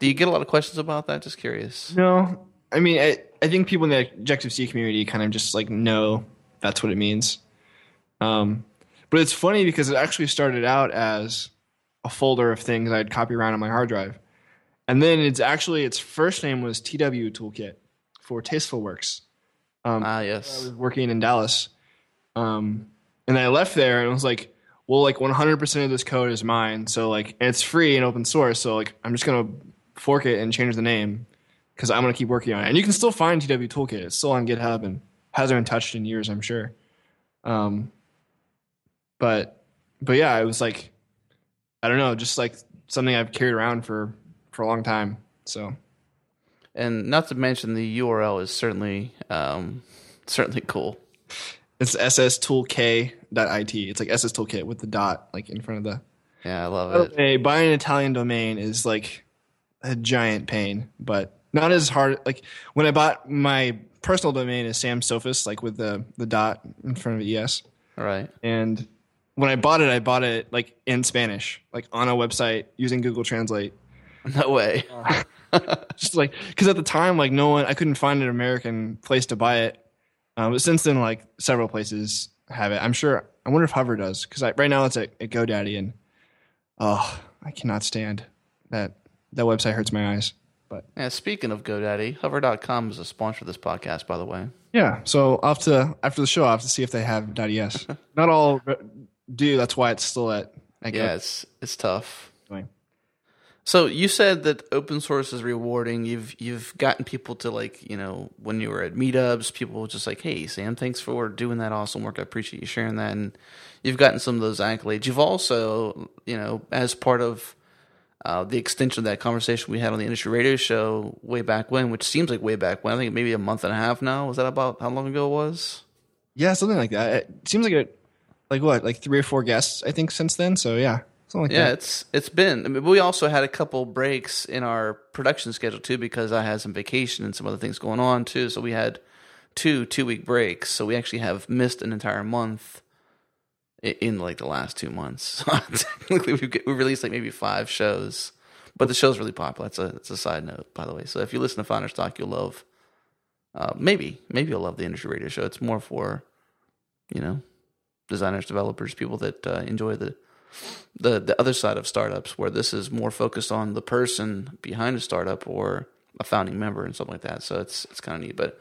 Do you get a lot of questions about that? Just curious.
No, I mean, I, I think people in the Objective C community kind of just like know that's what it means. Um, but it's funny because it actually started out as a folder of things I'd copy around on my hard drive. And then it's actually its first name was TW Toolkit for Tasteful Works.
Um, ah, yes.
I was working in Dallas. Um, and I left there and I was like, well, like 100% of this code is mine. So, like, it's free and open source. So, like, I'm just going to fork it and change the name because I'm going to keep working on it. And you can still find TW Toolkit. It's still on GitHub and hasn't been touched in years, I'm sure. Um, but, but yeah, it was like, I don't know, just like something I've carried around for, for a long time. So,
and not to mention the URL is certainly um, certainly cool.
It's sstoolk.it. It's like SS Toolkit with the dot like in front of the.
Yeah, I love it.
way, buying an Italian domain is like a giant pain, but not as hard. Like when I bought my personal domain is Sam Soffes, like with the the dot in front of es.
All right.
And when I bought it, I bought it like in Spanish, like on a website using Google Translate. <laughs>
No way. <laughs>
Just like because at the time, like no one, I couldn't find an American place to buy it. Um, but since then, like several places have it. I'm sure. I wonder if Hover does because right now it's at, at GoDaddy, and oh, I cannot stand that. That website hurts my eyes. But
Yeah, speaking of GoDaddy, hover.com is a sponsor of this podcast, by the way.
yeah, so I'll to after the show, I'll have to see if they have .es. <laughs> Not all do. That's why it's still at. at
Yeah, it's it's tough.
GoDaddy.
So you said that open source is rewarding. You've you've gotten people to like you know when you were at meetups, people were just like, "Hey, Sam, thanks for doing that awesome work. I appreciate you sharing that." And you've gotten some of those accolades. You've also you know as part of uh, the extension of that conversation we had on the industry radio show way back when, which seems like way back when. I think maybe a month and a half now. Was that about how long ago it was?
Yeah, something like that. It seems like it, like what, like three or four guests, I think, since then. So yeah, something like
Yeah,
that.
it's it's been. I mean, we also had a couple breaks in our production schedule too because I had some vacation and some other things going on too. So we had two two week breaks. So we actually have missed an entire month in like the last two months. <laughs> So technically, we we released like maybe five shows, but the show's really popular. It's a it's a side note, by the way. So if you listen to Founders Talk, you'll love. Uh, maybe maybe you'll love the industry radio show. It's more for, you know, designers, developers, people that uh, enjoy the the the other side of startups where this is more focused on the person behind a startup or a founding member and something like that. So it's it's kind of neat. But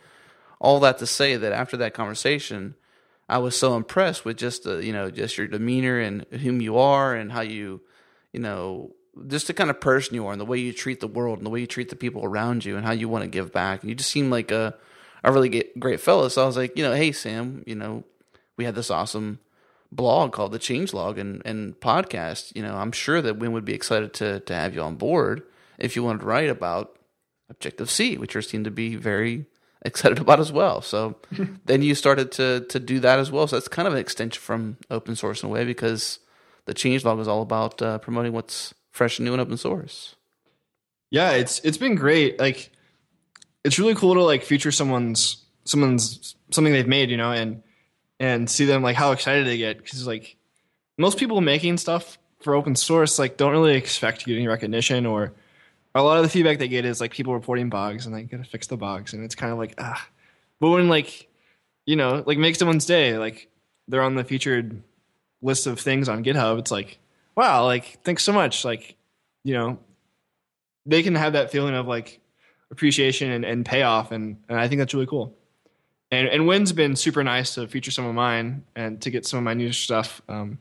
all that to say that after that conversation, I was so impressed with just the you know just your demeanor and whom you are and how you you know just the kind of person you are and the way you treat the world and the way you treat the people around you and how you want to give back. And you just seem like a a really great fellow. So I was like, you know, hey Sam, you know, we had this awesome blog called the Changelog and, and podcast, you know, I'm sure that Wynn would be excited to to have you on board if you wanted to write about Objective C, which you seem to be very <laughs> excited about as well. So <laughs> then you started to to do that as well. So that's kind of an extension from open source in a way because the Changelog is all about uh, promoting what's fresh and new and open source.
Yeah, it's it's been great. Like, it's really cool to like feature someone's someone's something they've made, you know, and and see them like how excited they get because like most people making stuff for open source like don't really expect getting recognition or a lot of the feedback they get is like people reporting bugs and they gotta fix the bugs and it's kind of like ah but when like you know like make someone's day like they're on the featured list of things on github it's like wow like thanks so much like you know they can have that feeling of like appreciation and, and payoff and, and i think that's really cool and and Wynn's been super nice to feature some of mine and to get some of my new stuff um,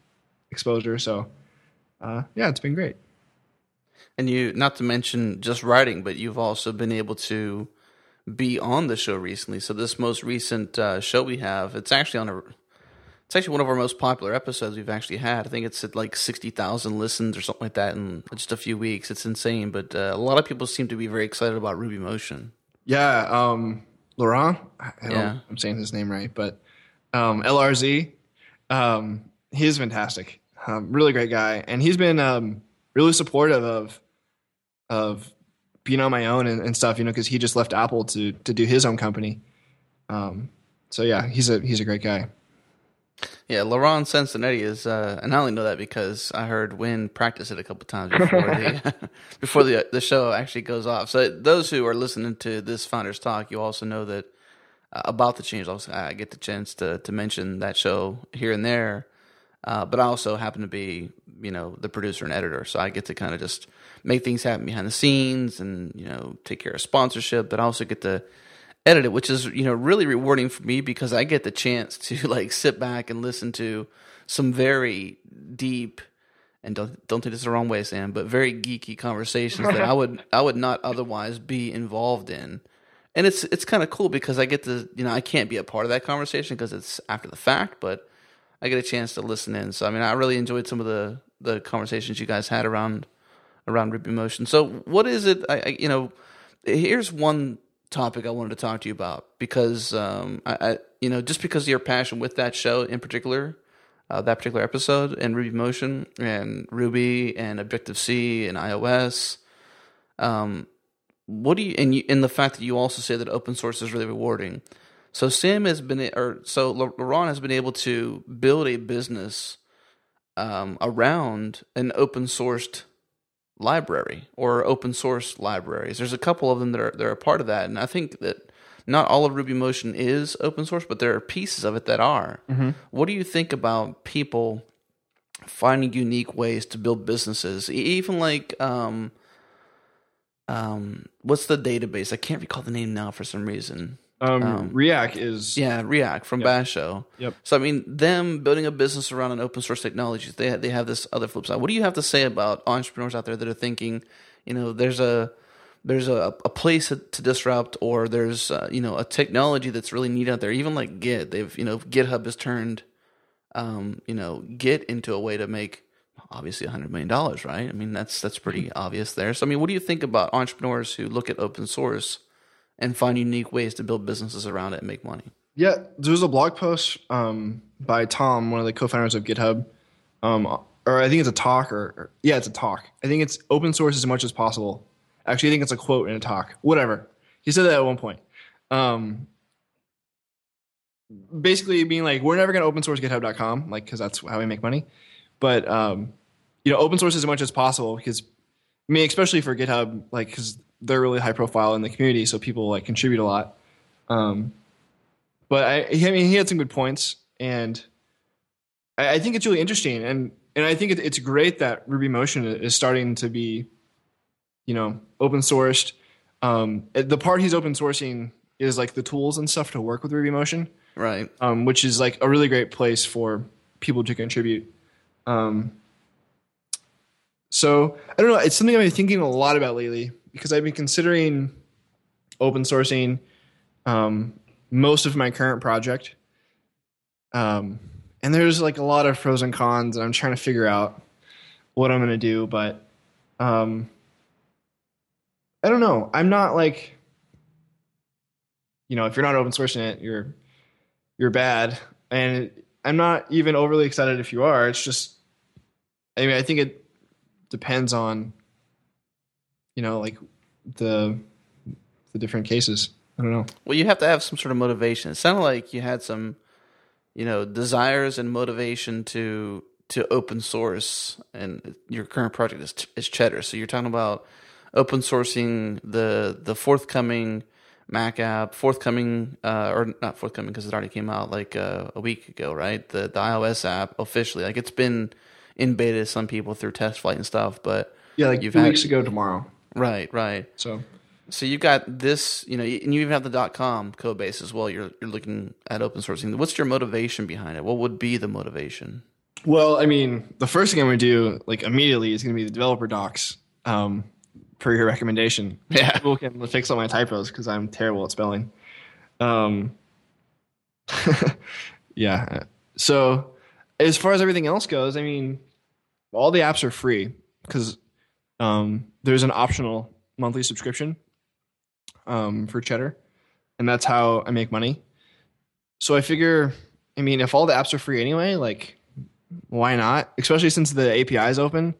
exposure. So uh, yeah, it's been great.
And you, not to mention just writing, but you've also been able to be on the show recently. So this most recent uh, show we have, it's actually on a, it's actually one of our most popular episodes we've actually had. I think it's at like sixty thousand listens or something like that in just a few weeks. It's insane, but uh, a lot of people seem to be very excited about Ruby Motion.
Yeah, um, Laurent. I
Yeah.
I'm saying his name right, but um, LRZ. Um, he's fantastic. Um, really great guy, and he's been um, really supportive of of being on my own and, and stuff. You know, because he just left Apple to to do his own company. Um, so yeah, he's a he's a great guy.
Yeah, Laurent Sansonetti is, uh, and I only know that because I heard Wynn practice it a couple times before the <laughs> before the the show actually goes off. So those who are listening to this Founders Talk, you also know that uh, about the change. I get the chance to to mention that show here and there, uh, but I also happen to be you know the producer and editor, so I get to kind of just make things happen behind the scenes and you know take care of sponsorship, but I also get to edit it, which is you know really rewarding for me because I get the chance to <laughs> like sit back and listen to some very deep and don't don't take this the wrong way, Sam, but very geeky conversations that I would I would not otherwise be involved in. And it's it's kind of cool because I get to you know I can't be a part of that conversation because it's after the fact, but I get a chance to listen in. So I mean, I really enjoyed some of the the conversations you guys had around around Ruby Motion. So what is it? I, I you know here's one topic I wanted to talk to you about because um, I, I, you know, just because of your passion with that show in particular, uh, that particular episode and Ruby Motion and Ruby and Objective C and iOS. Um, what do you and you, and the fact that you also say that open source is really rewarding. So Sam has been, or so Laurent has been able to build a business um, around an open sourced library or open source libraries. There's a couple of them that are that are a part of that, and I think that not all of Ruby Motion is open source, but there are pieces of it that are. Mm-hmm. What do you think about people finding unique ways to build businesses, even like um, um, what's the database? I can't recall the name now for some reason.
Um, um, Riak is
yeah Riak from
Yep.
Basho.
Yep.
So I mean, them building a business around an open source technology, they they have this other flip side. What do you have to say about entrepreneurs out there that are thinking, you know, there's a there's a, a place to disrupt, or there's uh, you know a technology that's really neat out there. Even like Git, they've you know GitHub has turned, um, you know, Git into a way to make obviously hundred million dollars, right? I mean, that's that's pretty obvious there. So I mean, what do you think about entrepreneurs who look at open source and find unique ways to build businesses around it and make money?
Yeah, there was a blog post um, by Tom, one of the co-founders of GitHub, um, or I think it's a talk, or, or yeah, it's a talk. I think it's open source as much as possible. Actually, I think it's a quote in a talk. Whatever. He said that at one point. Um, basically, being like, we're never going to open source GitHub.com, like because that's how we make money. But um, you know, open source as much as possible because I mean, especially for GitHub, like because they're really high profile in the community, so people like contribute a lot. Um, but I, I mean, he had some good points, and I, I think it's really interesting, and and I think it, it's great that Ruby Motion is starting to be, you know, open sourced. Um, the part he's open sourcing is like the tools and stuff to work with Ruby Motion,
Right.
um, which is like a really great place for people to contribute. Um, so I don't know. It's something I've been thinking a lot about lately because I've been considering open sourcing um, most of my current project. Um, and there's like a lot of pros and cons, and I'm trying to figure out what I'm going to do. But um, I don't know. I'm not like, you know, if you're not open sourcing it, you're you're bad. And I'm not even overly excited if you are. It's just, I mean, I think it depends on, you know, like the the different cases. I don't know.
Well, you have to have some sort of motivation. It sounded like you had some, you know, desires and motivation to to open source, and your current project is is Cheddar. So you're talking about open sourcing the the forthcoming Mac app, forthcoming uh, or not forthcoming because it already came out like uh, a week ago, right? The the iOS app officially, like it's been in beta some people through test flight and stuff, but
Yeah, like
You've
two
had-
weeks ago tomorrow.
Right, right.
So
So you got this, you know, and you even have the dot com code base as well. You're you're looking at open sourcing. What's your motivation behind it? What would be the motivation?
Well, I mean, the first thing I'm going to do, like immediately, is going to be the developer docs um, per your recommendation. <laughs>
Yeah.
People can fix all my typos because I'm terrible at spelling. Um, <laughs> yeah. So, as far as everything else goes, I mean, all the apps are free because um, there's an optional monthly subscription um, for Cheddar, and that's how I make money. So I figure, I mean, if all the apps are free anyway, like why not? Especially since the API is open.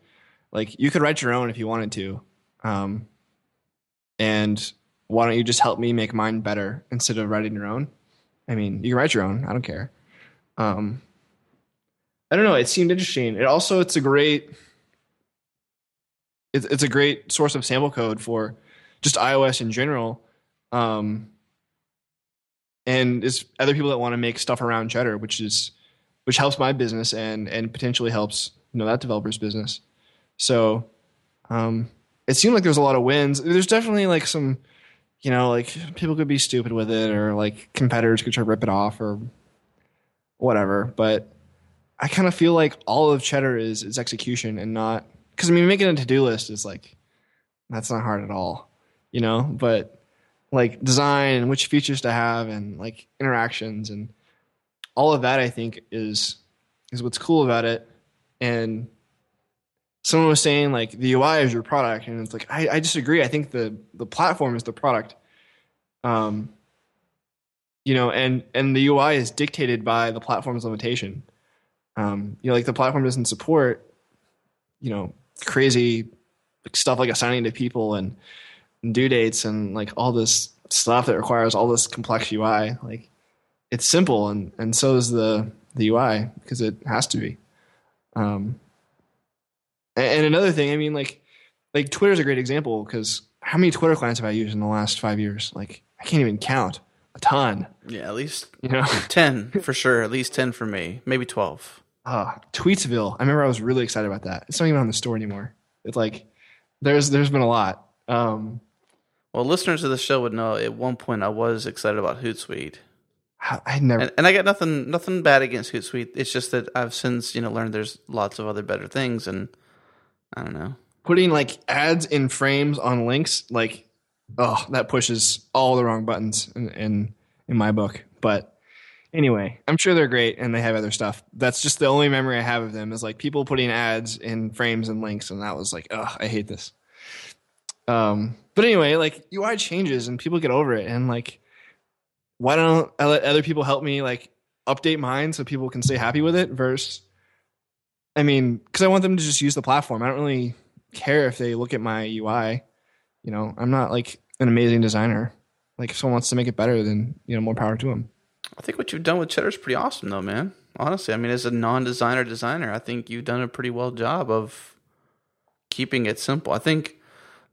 Like you could write your own if you wanted to. Um, and why don't you just help me make mine better instead of writing your own? I mean, you can write your own. I don't care. Um, I don't know. It seemed interesting. It also it's a great it's it's a great source of sample code for just iOS in general. Um, and it's other people that want to make stuff around Cheddar, which is which helps my business and and potentially helps you know that developer's business. So um, it seemed like there's a lot of wins. There's definitely like some, you know, like people could be stupid with it, or like competitors could try to rip it off, or whatever. But I kind of feel like all of Cheddar is is execution and not because I mean making a to do list is like that's not hard at all, you know. But like design and which features to have and like interactions and all of that I think is is what's cool about it. And someone was saying like the UI is your product, and it's like I, I disagree. I think the the platform is the product. Um, you know, and and the UI is dictated by the platform's limitation. Um, you know, like the platform doesn't support, you know, crazy stuff like assigning to people and, due dates and like all this stuff that requires all this complex UI. Like it's simple and and so is the the UI because it has to be. Um, and, and another thing, I mean, like like Twitter's a great example because how many Twitter clients have I used in the last five years? Like I can't even count. A ton.
Yeah, at least
You know.
10 <laughs> for sure. At least 10 for me. Maybe 12.
Ah, Tweetsville. I remember I was really excited about that. It's not even on the store anymore. It's like there's there's been a lot. Um,
Well, listeners of the show would know at one point I was excited about Hootsuite.
I I never.
And, and I got nothing nothing bad against Hootsuite. It's just that I've since, you know, learned there's lots of other better things and I don't know.
putting like ads in frames on links like oh that pushes all the wrong buttons in in, in my book but anyway i'm sure they're great and they have other stuff that's just the only memory i have of them is like people putting ads in frames and links and that was like oh i hate this um but anyway like ui changes and people get over it and like why don't i let other people help me like update mine so people can stay happy with it versus i mean because i want them to just use the platform i don't really care if they look at my UI. You know, I'm not like an amazing designer. Like if someone wants to make it better, then you know, more power to them.
I think what you've done with Cheddar is pretty awesome, though, man. Honestly, I mean, as a non-designer designer, I think you've done a pretty well job of keeping it simple. I think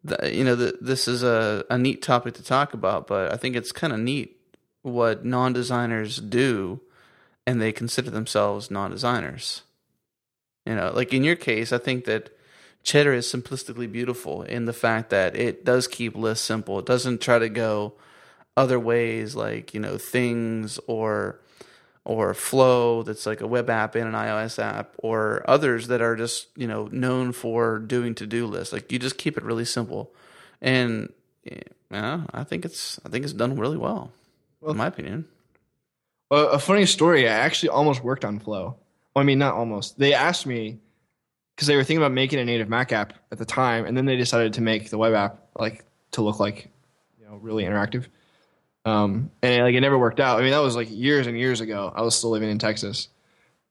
that, you know the, this is a, a neat topic to talk about, but I think it's kind of neat what non-designers do, and they consider themselves non-designers. You know, like in your case, I think that Cheddar is simplistically beautiful in the fact that it does keep lists simple. It doesn't try to go other ways like you know things or or flow that's like a web app and an ios app or others that are just you know known for doing to-do lists like you just keep it really simple and eh, yeah i think it's i think it's done really well, well in my opinion
A, a funny story. I actually almost worked on Flow. Well, I mean, not almost. They asked me because they were thinking about making a native Mac app at the time, and then they decided to make the web app like to look like you know really interactive. Um, and like it never worked out. I mean, that was like years and years ago. I was still living in Texas.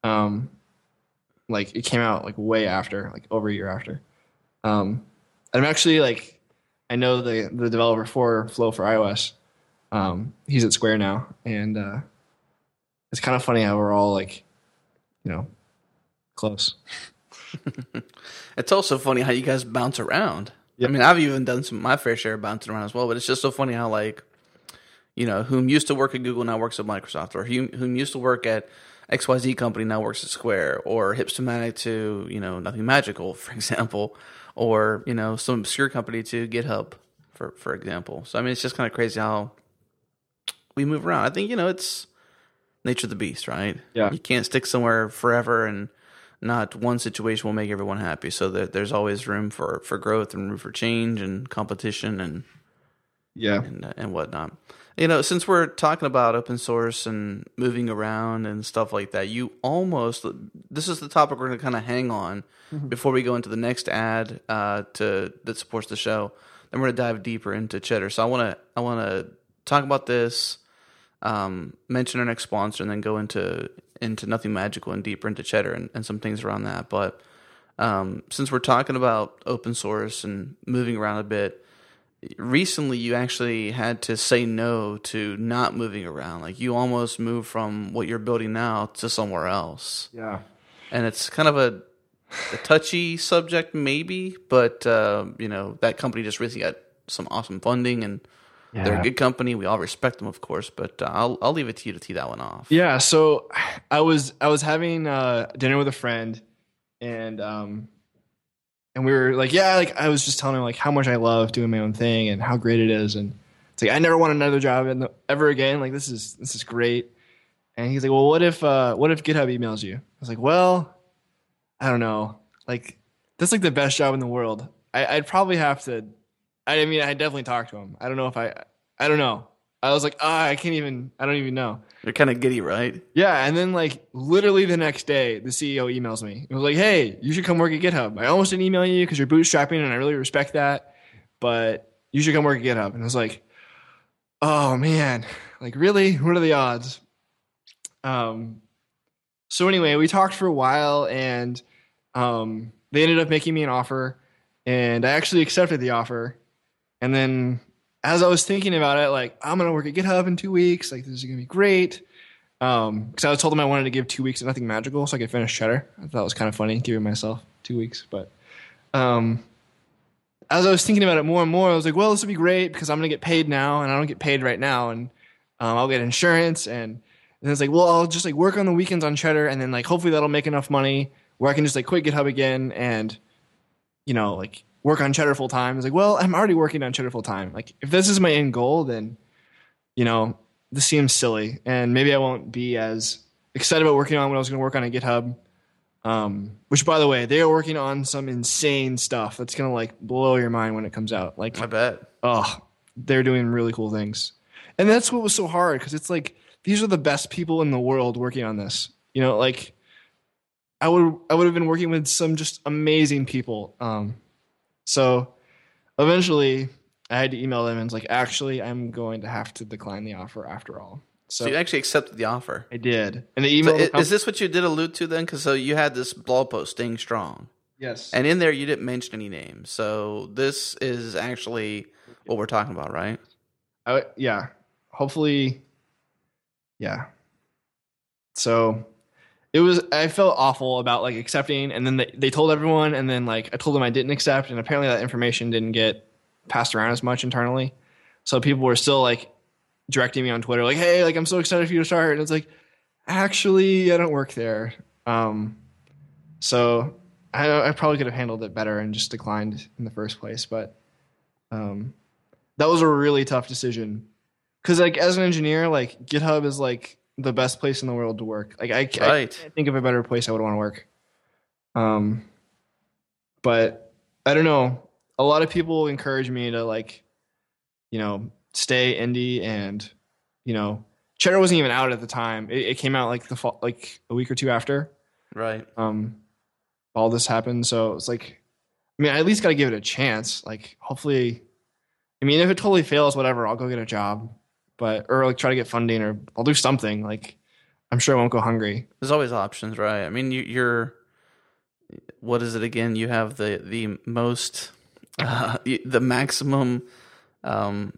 Um, like it came out like way after, like over a year after. Um, I'm actually like, I know the the developer for Flow for iOS. Um, he's at Square now, and uh, it's kind of funny how we're all like, you know, close. <laughs>
it's also funny how you guys bounce around
Yep.
i mean i've even done some my fair share of bouncing around as well but it's just so funny how like you know whom used to work at google now works at microsoft or whom, whom used to work at xyz company now works at square or hipstamatic to you know nothing magical <laughs> for example or you know some obscure company to github for for example. So i mean it's just kind of crazy how we move around. I think you know it's nature of the beast right?
Yeah.
you can't stick somewhere forever and not one situation will make everyone happy. So that there's always room for for growth and room for change and competition and
Yeah.
and, uh, and whatnot. You know, since we're talking about open source and moving around and stuff like that, you almost this is the topic we're going to kind of hang on before we go into the next ad uh, to that supports the show. Then we're going to dive deeper into Cheddar. So I want to I want to talk about this, um, mention our next sponsor, and then go into into nothing magical and deeper into Cheddar and, and some things around that. But um, since we're talking about open source and moving around a bit, recently you actually had to say no to not moving around. Like you almost moved from what you're building now to somewhere else.
Yeah.
And it's kind of a, a touchy subject, maybe, but uh, you know that company just recently got some awesome funding, and they're a good company. We all respect them, of course, but uh, I'll I'll leave it to you to tee that one off.
Yeah, so I was I was having uh, dinner with a friend, and um, and we were like, yeah, like I was just telling him like how much I love doing my own thing and how great it is, and it's like I never want another job in the, ever again. Like this is this is great. And he's like, well, what if uh, what if GitHub emails you? I was like, well, I don't know. Like that's like the best job in the world. I, I'd probably have to. I mean, I definitely talk to him. I don't know if I. I don't know. I was like, ah, I can't even. I don't even know.
You're kind of giddy, right?
Yeah, and then like literally the next day, the CEO emails me. It was like, "Hey, you should come work at GitHub. I almost didn't email you because you're bootstrapping, and I really respect that, but you should come work at GitHub." And I was like, "Oh man, like really? What are the odds?" Um. So anyway, we talked for a while, and um, they ended up making me an offer, and I actually accepted the offer. And then as I was thinking about it, like I'm gonna work at GitHub in two weeks. Like this is gonna be great. Um, because I was told them I wanted to give two weeks of nothing magical so I could finish Cheddar. I thought it was kind of funny giving myself two weeks, but um, as I was thinking about it more and more, I was like, well, this would be great because I'm gonna get paid now, and I don't get paid right now, and um, I'll get insurance, and and it's like, well, I'll just like work on the weekends on Cheddar, and then like hopefully that'll make enough money where I can just like quit GitHub again and you know like work on Cheddar full time. It's like, well, I'm already working on Cheddar full time. Like, if this is my end goal, then, you know, this seems silly, and maybe I won't be as excited about working on what I was going to work on at GitHub. Um, which, by the way, they are working on some insane stuff that's going to like blow your mind when it comes out. Like,
I bet.
oh, they're doing really cool things, and that's what was so hard because it's like these are the best people in the world working on this. You know, like I would I would have been working with some just amazing people. Um, so eventually, I had to email them and it's like, actually, I'm going to have to decline the offer after all. So,
So you actually accepted the offer.
I did, and the
So
email.
is this what you did allude to then? Because so you had this blog post, staying strong,
yes,
and in there you didn't mention any names. So this is actually what we're talking about, right?
I, yeah. Hopefully, yeah. So it was. I felt awful about like accepting, and then they, they told everyone, and then like I told them I didn't accept, and apparently that information didn't get passed around as much internally. So people were still like directing me on Twitter, like, "Hey, like I'm so excited for you to start," and it's like, actually, I don't work there. Um, so I, I probably could have handled it better and just declined in the first place, but um, that was a really tough decision because like as an engineer like github is like the best place in the world to work. Like i, I
Right.
can't think of a better place i would want to work. Um but i don't know. A lot of people encourage me to like you know stay indie and you know cheddar wasn't even out at the time. It, it came out like the fall like a week or two after.
Right.
um all this happened so it's like i mean i at least got to give it a chance. Like hopefully i mean if it totally fails whatever i'll go get a job but or like try to get funding or i'll do something like i'm sure i won't go hungry
There's always options, right? I mean, you, you're what is it again? You have the the most <laughs> uh, the maximum. Um,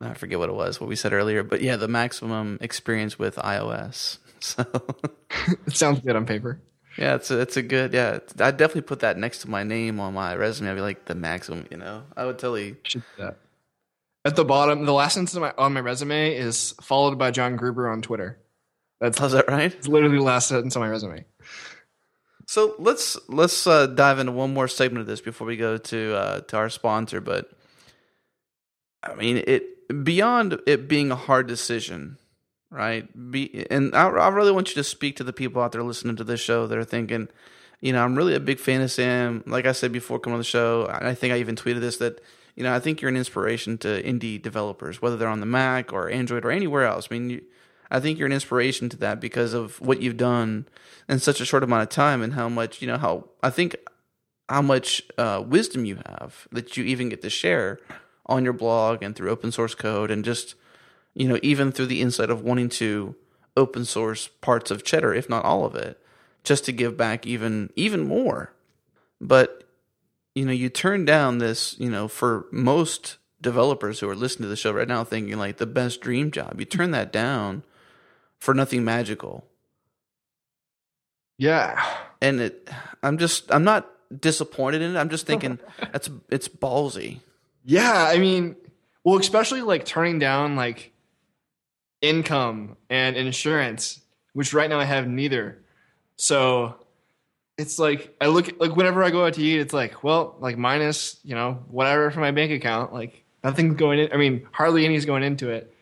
I forget what it was, what we said earlier, but yeah, the maximum experience with iOS. <laughs> So <laughs>
it sounds good on paper
yeah, it's a, it's a good yeah. I'd definitely put that next to my name on my resume. I'd be like the maximum, you know. I would totally.
should do that at the bottom the last sentence on my, on my resume is followed by john gruber on twitter that's
How's that right?
it's literally the last sentence on my resume
So let's let's uh, dive into one more segment of this before we go to uh, to our sponsor. But I mean, it beyond it being a hard decision, right? Be and I, I really want you to speak to the people out there listening to this show that are thinking, you know, I'm really a big fan of Sam. Like I said before, coming on the show, I think I even tweeted this that you know I think you're an inspiration to indie developers, whether they're on the Mac or Android or anywhere else. I mean, you, I think you're an inspiration to that because of what you've done in such a short amount of time and how much you know how I think how much uh, wisdom you have that you even get to share on your blog and through open source code and just you know even through the insight of wanting to open source parts of cheddar if not all of it just to give back even even more but you know you turn down this you know for most developers who are listening to the show right now thinking like the best dream job you turn that down for nothing magical.
Yeah.
And it i'm just i'm not disappointed in it. I'm just thinking <laughs> that's it's ballsy.
Yeah, I mean, well, especially like turning down like income and insurance, which right now I have neither. So it's like I look like whenever I go out to eat, it's like, well, like minus, you know, whatever from my bank account, like nothing's going in. I mean, hardly any's going into it.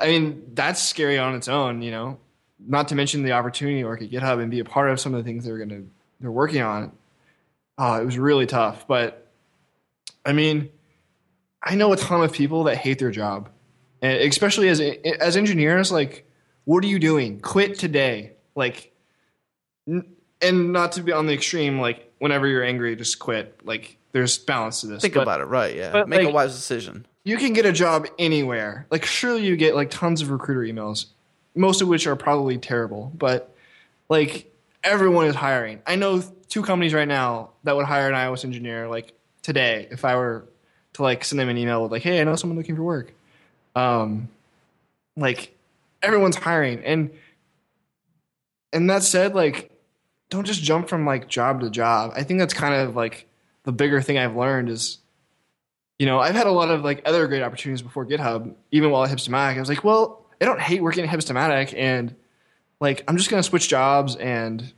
I mean, that's scary on its own, you know. Not to mention the opportunity to work at GitHub and be a part of some of the things they're gonna they're working on. Oh, it was really tough, but I mean, I know a ton of people that hate their job. and especially as as engineers, like, what are you doing? Quit today, like, and not to be on the extreme, like, whenever you're angry, just quit. Like, there's balance to this.
Think
but
about it, right? Yeah, make
like-
a wise decision.
You can get a job anywhere. Like, surely you get like tons of recruiter emails, most of which are probably terrible, but like everyone is hiring. I know two companies right now that would hire an iOS engineer like today if I were to like send them an email with like, "Hey, I know someone looking for work." Um, like everyone's hiring, and and that said, like, don't just jump from like job to job. I think that's kind of like the bigger thing I've learned is, you know, I've had a lot of like other great opportunities before GitHub, even while at Hipstamatic. I was like, well, I don't hate working at Hipstamatic, and like I'm just gonna switch jobs and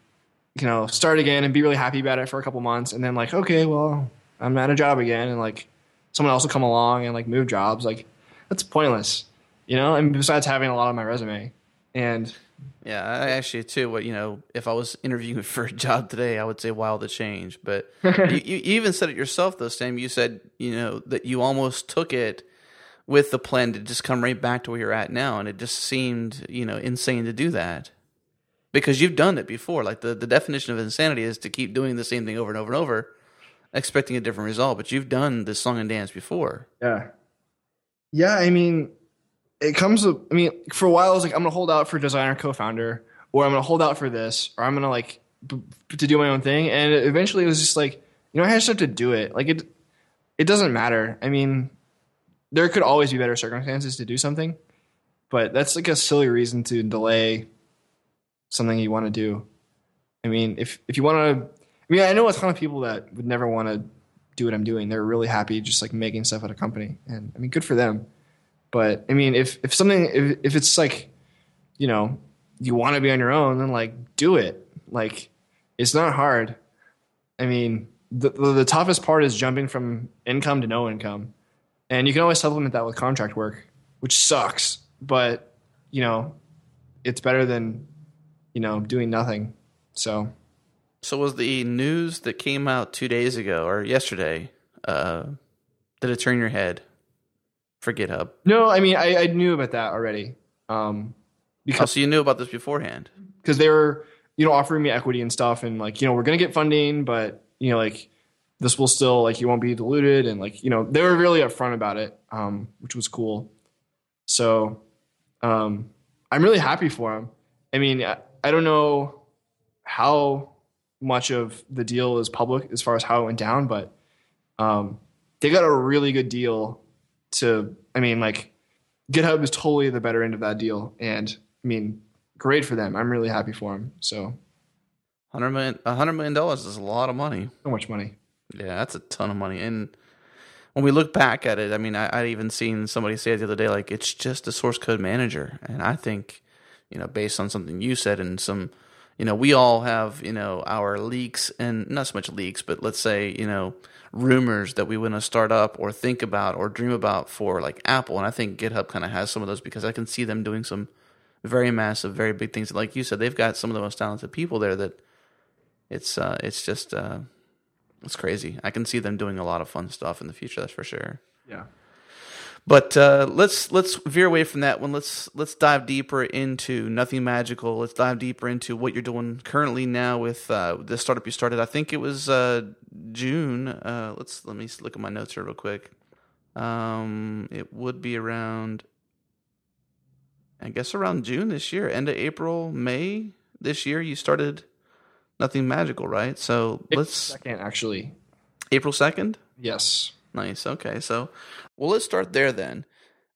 you know start again and be really happy about it for a couple months, and then like, okay, well, I'm at a job again, and like someone else will come along and like move jobs. Like that's pointless, you know. And besides having a lot on my resume, and
Yeah, I actually too. What you know, if I was <laughs> interviewing for a job today, I would say wow the change. But <laughs> you, you even said it yourself, though, Sam. You said you know that you almost took it with the plan to just come right back to where you're at now, and it just seemed you know insane to do that because you've done it before. Like the the definition of insanity is to keep doing the same thing over and over and over, expecting a different result. But you've done this song and dance before.
Yeah. Yeah, I mean, it comes. With, I mean, for a while, I was like, I'm gonna hold out for designer co-founder, or I'm gonna hold out for this, or I'm gonna like b- to do my own thing. And eventually, it was just like, you know, I just have to do it. Like it, it doesn't matter. I mean, there could always be better circumstances to do something, but that's like a silly reason to delay something you want to do. I mean, if if you want to, I mean, I know a ton of people that would never want to do what I'm doing. They're really happy just like making stuff at a company, and I mean, good for them. But I mean, if if something if if it's like, you know, you want to be on your own, then like do it. Like, it's not hard. I mean, the the, the toughest part is jumping from income to no income, and you can always supplement that with contract work, which sucks. But you know, it's better than you know doing nothing. So
So was the news that came out two days ago or yesterday? Uh, did it turn your head for GitHub?
no, I mean, I, I knew about that already. Um,
Oh,
because
so you knew about this beforehand.
because they were you know offering me equity and stuff and like you know we're gonna get funding but you know like this will still like you won't be diluted and like you know they were really upfront about it um which was cool so um i'm really happy for them i mean i, I don't know how much of the deal is public as far as how it went down but um they got a really good deal to i mean like github is totally the better end of that deal and i mean great for them. I'm really happy for them. So
Hundred million, a hundred million dollars is a lot of money.
so much money.
Yeah, that's a ton of money. And when we look back at it, I mean, I, I even seen somebody say it the other day, like it's just a source code manager. And I think, you know, based on something you said and some, you know, we all have, you know, our leaks and not so much leaks, but let's say, you know, rumors that we want to start up or think about or dream about for like Apple. And I think GitHub kind of has some of those because I can see them doing some very massive, very big things. Like you said, they've got some of the most talented people there that it's, uh, it's just, uh, it's crazy. I can see them doing a lot of fun stuff in the future. That's for sure.
Yeah.
But uh, let's let's veer away from that one. Let's let's dive deeper into nothing magical. Let's dive deeper into what you're doing currently now with uh, the startup you started. I think it was uh, June. Uh, let's let me look at my notes here real quick. Um, it would be around, I guess, around June this year, end of April, May this year. You started nothing magical, right? So let's
Second, actually.
April second.
Yes.
Nice. Okay. So, well, let's start there then.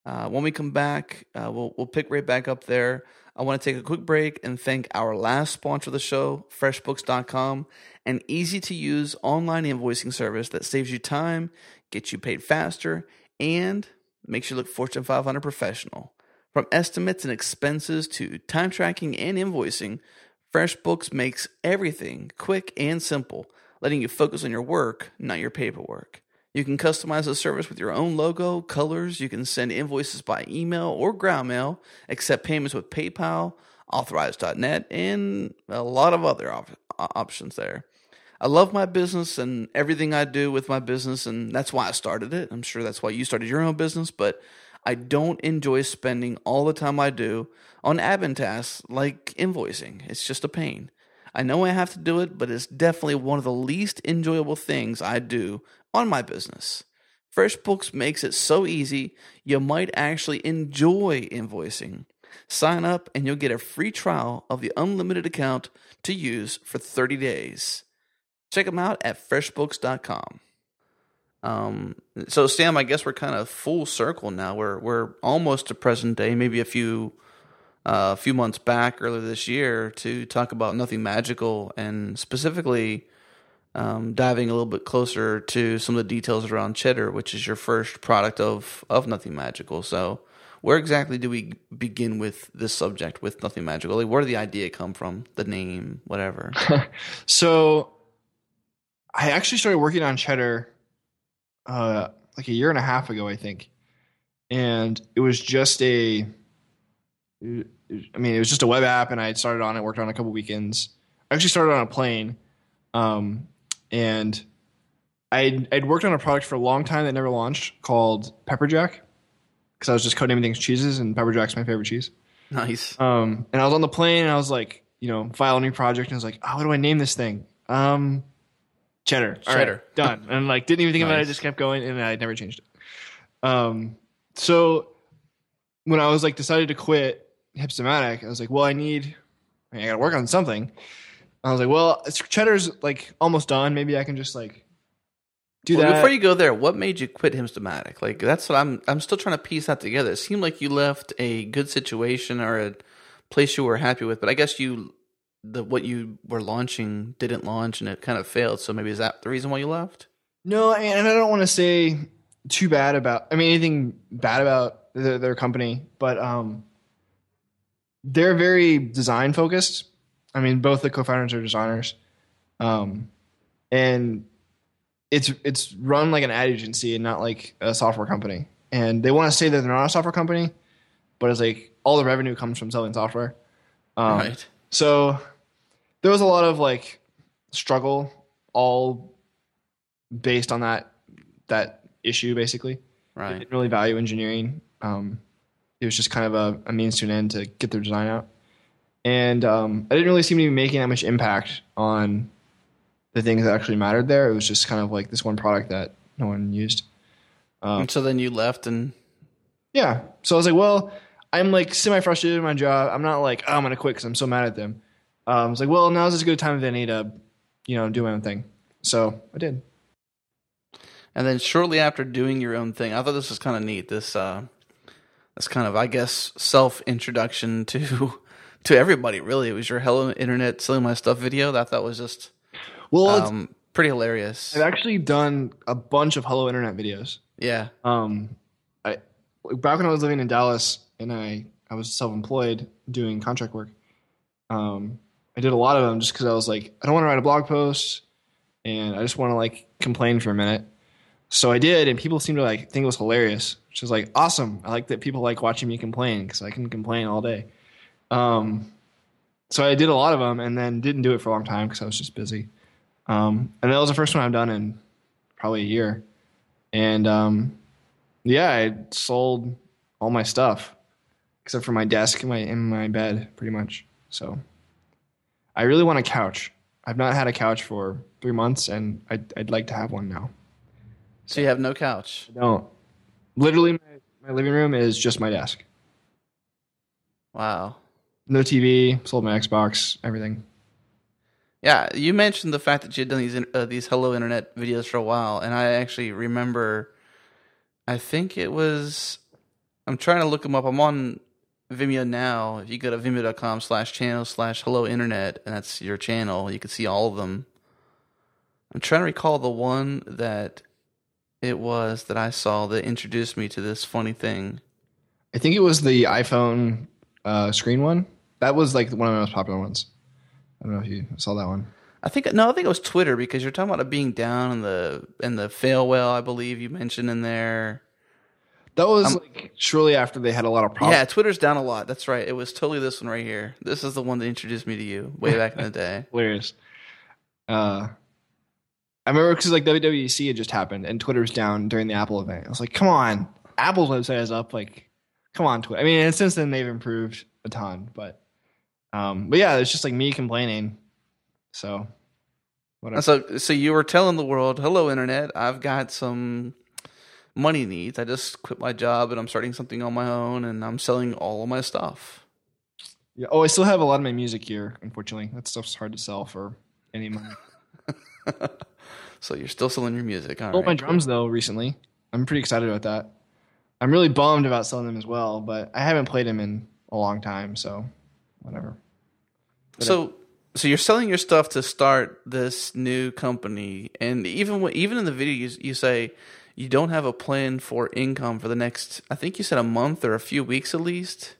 Uh, when we come back, uh, we'll we'll pick right back up there. I want to take a quick break and thank our last sponsor of the show, FreshBooks.com, an easy to use online invoicing service that saves you time, gets you paid faster, and makes you look Fortune 500 professional. From estimates and expenses to time tracking and invoicing, FreshBooks makes everything quick and simple, letting you focus on your work, not your paperwork. You can customize the service with your own logo, colors. You can send invoices by email or ground mail, accept payments with PayPal, Authorize.net, and a lot of other op- options there. I love my business and everything I do with my business, and that's why I started it. I'm sure that's why you started your own business, but I don't enjoy spending all the time I do on admin tasks like invoicing. It's just a pain. I know I have to do it, but it's definitely one of the least enjoyable things I do on my business. FreshBooks makes it so easy, you might actually enjoy invoicing. Sign up and you'll get a free trial of the unlimited account to use for 30 days. Check them out at freshbooks.com. Um, so Sam, I guess we're kind of full circle now. We're we're almost to present day, maybe a few uh, a few months back earlier this year to talk about nothing magical and specifically um, diving a little bit closer to some of the details around cheddar, which is your first product of of nothing magical. So where exactly do we begin with this subject with nothing magical? Like, where did the idea come from? The name, whatever. <laughs>
so I actually started working on cheddar uh, like a year and a half ago, I think, and it was just a. I mean, it was just a web app, and I had started on it, worked on it a couple weekends. I actually started on a plane, um, and I'd, I'd worked on a product for a long time that never launched called Pepperjack because I was just coding things cheeses, and Pepperjack's my favorite cheese.
Nice.
Um, and I was on the plane, and I was like, you know, file a new project, and I was like, oh, what do I name this thing? Um, cheddar. All
Cheddar.
right, <laughs> done. And like, didn't even think about it. I just kept going, and I never changed it. Um, so when I was like decided to quit Hipstamatic, I was like, well, I need, I, mean, I got to work on something. I was like, well, cheddar's like almost done. Maybe I can just like do
Well,
that.
before you go there, what made you quit Hipstamatic? Like that's what I'm. I'm still trying to piece that together. It seemed like you left a good situation or a place you were happy with, but I guess you the what you were launching didn't launch and it kind of failed. So maybe is that the reason why you left?
No, and I don't want to say too bad about. I mean, anything bad about their, their company, but um, they're very design focused. I mean, both the co-founders are designers, um, and it's it's run like an ad agency and not like a software company. And they want to say that they're not a software company, but it's like all the revenue comes from selling software. Um,
right.
so there was a lot of like struggle, all based on that that issue. Basically, they
Right.
didn't really value engineering. Um, it was just kind of a, a means to an end to get their design out, and um, I didn't really seem to be making that much impact on the things that actually mattered there. It was just kind of like this one product that no one used. Um,
so then you left and
yeah. So I was like, well, I'm like semi frustrated in my job. I'm not like, oh, I'm gonna quit because I'm so mad at them. Um, I was like, well, now's as good a time as any to, you know, do my own thing. So I did.
and then shortly after doing your own thing, I thought this was kind of neat. This uh, this kind of I guess self introduction <laughs> to to everybody. Really, it was your hello internet selling my stuff video. That I thought was just
Well, it's-
um, pretty hilarious.
I've actually done a bunch of Hello Internet videos.
Yeah.
Um, I back when I was living in Dallas and I I was self employed doing contract work. Um, I did a lot of them just because I was like, I don't want to write a blog post, and I just want to like complain for a minute. So I did, and people seemed to like think it was hilarious, which is like awesome. I like that people like watching me complain because I can complain all day. Um, so I did a lot of them, and then didn't do it for a long time because I was just busy. Um, and that was the first one I've done in probably a year. And um, yeah, I sold all my stuff except for my desk and my in my bed, pretty much. So I really want a couch. I've not had a couch for three months, and I'd, I'd like to have one now.
So you have no couch.
Don't. Literally, my, my living room is just my desk.
Wow.
No TV. Sold my Xbox. Everything.
Yeah, you mentioned the fact that you had done these uh, these Hello Internet videos for a while, and I actually remember. I think it was. I'm trying to look them up. I'm on Vimeo now. If you go to vimeo.com slash channel slash Hello Internet, and that's your channel, you can see all of them. I'm trying to recall the one that it was that I saw that introduced me to this funny thing.
I think it was the iPhone uh, screen one. That was like one of my most popular ones. I don't know if you saw that one.
I think no, I think it was Twitter because you're talking about it being down in the in the fail well. I believe you mentioned in there.
That was like shortly after they had a lot of problems.
Yeah, Twitter's down a lot. That's right. It was totally this one right here. This is the one that introduced me to you way back in the day. <laughs>
hilarious. Uh, I remember because like WWDC had just happened and Twitter was down during the Apple event. I was like, come on, Apple's website is up. Like, come on, Twitter. I mean, and since then they've improved a ton, but um, but yeah, it's just like me complaining. So
whatever. So so you were telling the world, "Hello, internet. I've got some." money needs. I just quit my job and I'm starting something on my own and I'm selling all of my stuff.
Yeah. Oh, I still have a lot of my music here. Unfortunately, that stuff's hard to sell for any money. <laughs>
so you're still selling your music. All
Sold right, my drums though recently. I'm pretty excited about that. I'm really bummed about selling them as well, but I haven't played them in a long time, so whatever.
But so, so you're selling your stuff to start this new company, and even even in the video, you, you say you don't have a plan for income for the next. I think you said a month or a few weeks at least.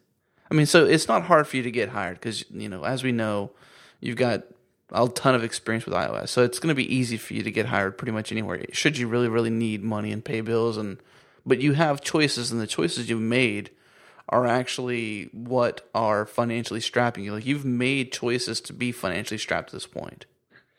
I mean, so it's not hard for you to get hired because you know, as we know, you've got a ton of experience with iOS, so it's going to be easy for you to get hired pretty much anywhere. Should you really, really need money and pay bills, and but you have choices, and the choices you've made are actually what are financially strapping you. Like you've made choices to be financially strapped at this point,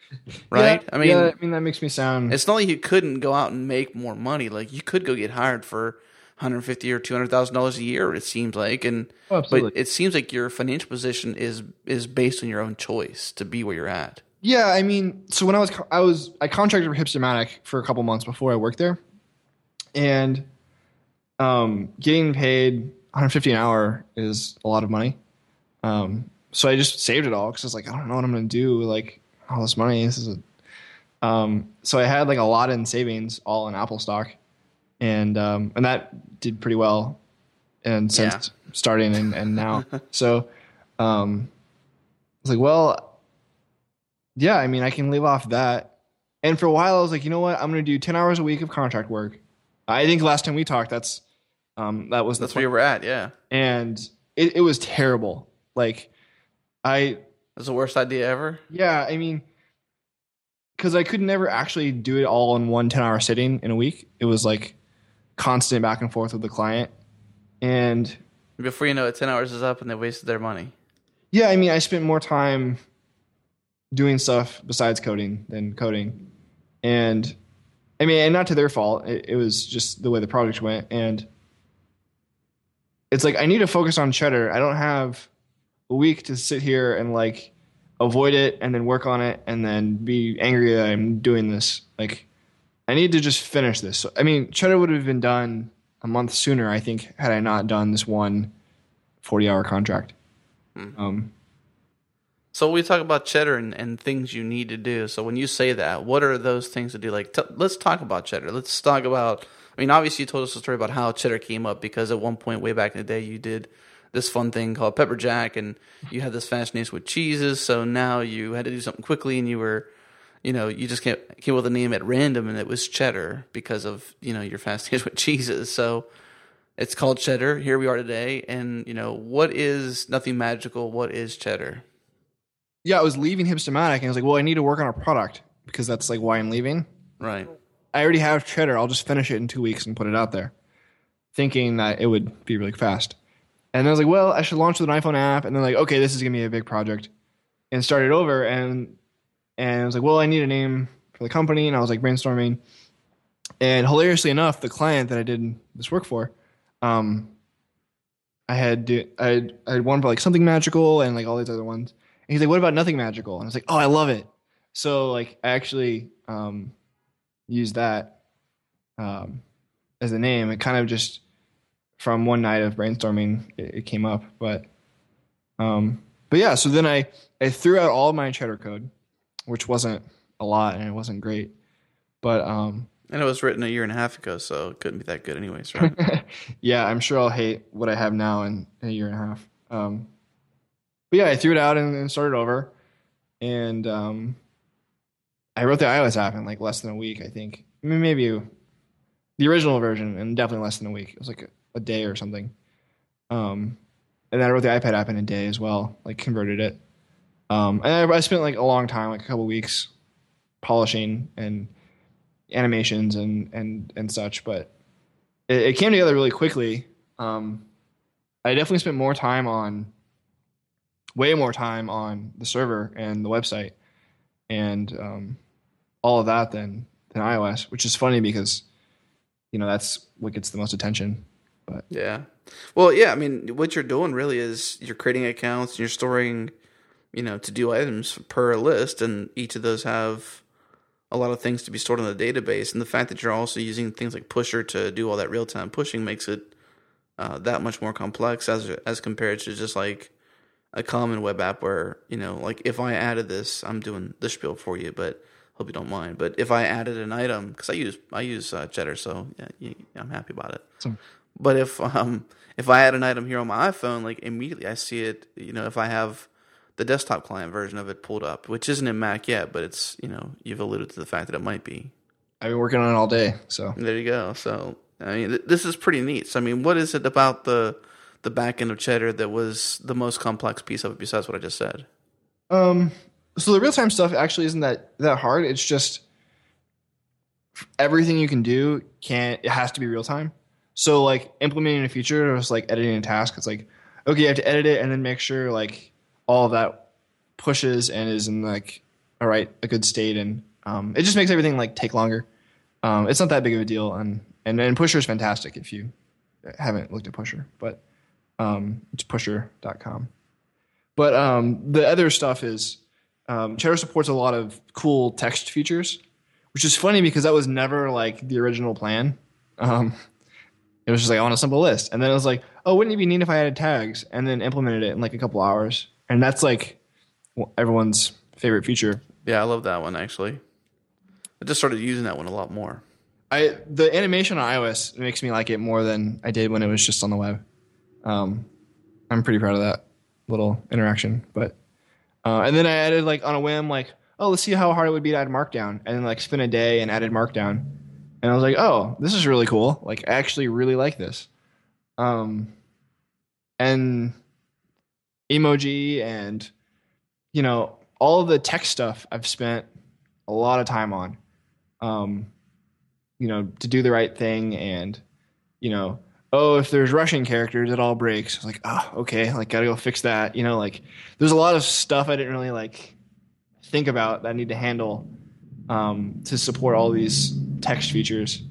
<laughs> right?
Yeah, I mean, yeah, I mean that makes me sound.
It's not like you couldn't go out and make more money. Like you could go get hired for 150 or 200 thousand dollars a year. It seems like, and oh, but it seems like your financial position is is based on your own choice to be where you're at.
Yeah, I mean, so when I was I was I contracted for Hipstamatic for a couple months before I worked there, and um, getting paid 150 an hour is a lot of money. Um, so I just saved it all because I was like, I don't know what I'm going to do. Like all this money, this is a. Um, so I had like a lot in savings, all in Apple stock, and um, and that did pretty well, and since yeah. starting and, and now, <laughs> so um, I was like, well, yeah, I mean, I can live off that. And for a while, I was like, you know what, I'm going to do ten hours a week of contract work. I think last time we talked, that's um, that was
that's where you were at, yeah.
And it, it was terrible. Like, I
was the worst idea ever.
Yeah, I mean, because I could never actually do it all in one 10 hour sitting in a week. It was like constant back and forth with the client. And
before you know it, 10 hours is up and they wasted their money.
Yeah, I mean, I spent more time doing stuff besides coding than coding. And I mean, and not to their fault. It, it was just the way the project went. And it's like, I need to focus on cheddar. I don't have a week to sit here and like avoid it and then work on it and then be angry that I'm doing this. Like, I need to just finish this. So, I mean, Cheddar would have been done a month sooner, I think, had I not done this one 40 hour contract. Mm. Um,
so we talk about Cheddar and, and things you need to do. So when you say that, what are those things to do? Like, t- let's talk about Cheddar. Let's talk about. I mean, obviously, you told us a story about how Cheddar came up because at one point, way back in the day, you did this fun thing called Pepper Jack, and you had this fascination with cheeses. So now you had to do something quickly, and you were you know, you just came, came with a name at random and it was cheddar because of, you know, your <laughs> fascination with cheeses. So it's called cheddar. Here we are today. And, you know, what is nothing magical? What is cheddar?
Yeah, I was leaving Hipstamatic and I was like, well, I need to work on a product because that's like why I'm leaving.
Right.
I already have cheddar. I'll just finish it in two weeks and put it out there, thinking that it would be really fast. And I was like, well, I should launch with an iPhone app. And then like, okay, this is gonna be a big project, and started over. And and I was like, well, I need a name for the company, and I was like brainstorming. And hilariously enough, the client that I did this work for, um, I had I had, I had one for like something magical and like all these other ones. And he's like, "What about nothing magical?" And I was like, "Oh, I love it." So like, I actually um, used that um, as a name. It kind of just from one night of brainstorming, it, it came up. But um, but yeah, so then I I threw out all my cheddar code which wasn't a lot and it wasn't great. But um
and it was written a year and a half ago, so it couldn't be that good anyways, right? <laughs>
yeah, I'm sure I'll hate what I have now in, in a year and a half. Um but yeah, I threw it out and, and started over. And um I wrote the iOS app in like less than a week, I think. I mean, maybe the original version, and definitely less than a week. It was like a, a day or something. Um, and then I wrote the iPad app in a day as well, like converted it. Um, and I, I, spent like a long time, like a couple weeks, polishing and animations and and and such. But it, it came together really quickly. Um, I definitely spent more time on, way more time on the server and the website, and um, all of that than than iOS. Which is funny because you know that's what gets the most attention. But
Yeah. Well, yeah, I mean, what you're doing really is you're creating accounts and you're storing, you know, to do items per list, and each of those have a lot of things to be stored in the database. And the fact that you're also using things like Pusher to do all that real time pushing makes it uh, that much more complex as as compared to just like a common web app where you know, like if I added this, I'm doing the spiel for you, but hope you don't mind. But if I added an item, because I use I use uh, Cheddar, so yeah, yeah, I'm happy about it. But if um if I add an item here on my iPhone, like immediately I see it. You know, if I have the desktop client version of it pulled up, which isn't in Mac yet, but it's you know you've alluded to the fact that it might be.
I've been working on it all day. So
There you go. So I mean, th- this is pretty neat. So I mean, what is it about the the back end of Cheddar that was the most complex piece of it besides what I just said?
Um, so the real time stuff actually isn't that that hard. It's just everything you can do can't. It has to be real time. So like implementing a feature was like editing a task. It's like okay, you have to edit it and then make sure like all of that pushes and is in like all right a good state and um, it just makes everything like take longer. Um, it's not that big of a deal and and and Pusher is fantastic if you haven't looked at Pusher, but um, it's pusher.com. But um, the other stuff is um, Cheddar supports a lot of cool text features, which is funny because that was never like the original plan. Um, it was just like I want a simple list, and then it was like, oh, wouldn't it be neat if I added tags, and then implemented it in like a couple hours, and that's like everyone's favorite feature.
Yeah, I love that one actually. I just started using that one a lot more.
I the animation on iOS makes me like it more than I did when it was just on the web. Um, I'm pretty proud of that little interaction. But uh, and then I added like on a whim, like, oh, let's see how hard it would be to add Markdown, and then like spend a day and added Markdown, and I was like, oh, this is really cool. Like, I actually really like this. Um, and emoji and you know all the tech stuff I've spent a lot of time on. Um, you know, to do the right thing and, you know, oh, if there's Russian characters, it all breaks. I was like, oh, okay, like gotta go fix that. You know, like there's a lot of stuff I didn't really like think about that I need to handle um, to support all these text features.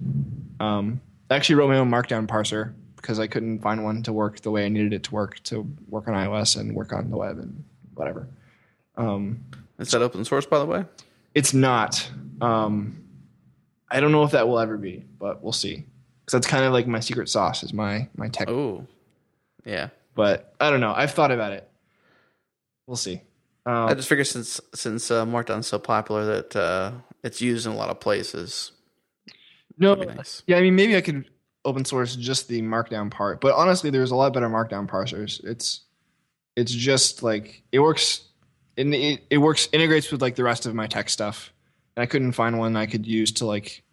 Um, I actually wrote my own Markdown parser because I couldn't find one to work the way I needed it to work to work on iOS and work on the web and whatever. Um,
Is that open source, by the way?
it's not. Um, I don't know if that will ever be, but we'll see. Because that's kind of like my secret sauce is my my tech.
Oh, yeah.
But I don't know. I've thought about it. We'll see.
I
Um,
just figure since since uh, Markdown's so popular that uh, it's used in a lot of places.
no,
nice.
yeah. I mean, maybe I could open source just the Markdown part, but honestly, there's a lot better Markdown parsers. It's it's just like it works. And it, it works integrates with like the rest of my tech stuff. And I couldn't find one I could use to like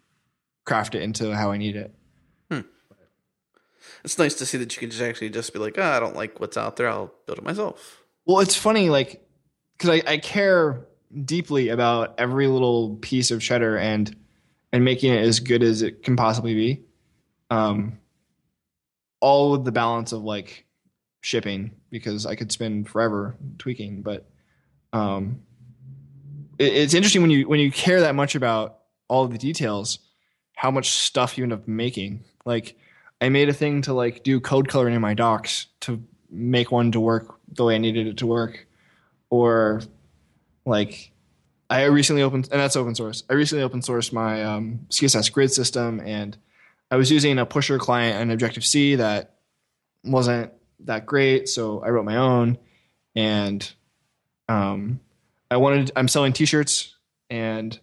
craft it into how I need it.
It's nice to see that you can just actually just be like, oh, I don't like what's out there. I'll build it myself.
Well, it's funny, like, because I, I care deeply about every little piece of cheddar and and making it as good as it can possibly be. Um, all with the balance of like shipping because I could spend forever tweaking, but um, it, it's interesting when you when you care that much about all the details, how much stuff you end up making. Like, I made a thing to like do code coloring in my docs to make one to work the way I needed it to work, or like I recently opened and that's open source. I recently open sourced my um, CSS grid system, and I was using a pusher client and Objective C that wasn't that great, so I wrote my own, and um, I wanted I'm selling T-shirts, and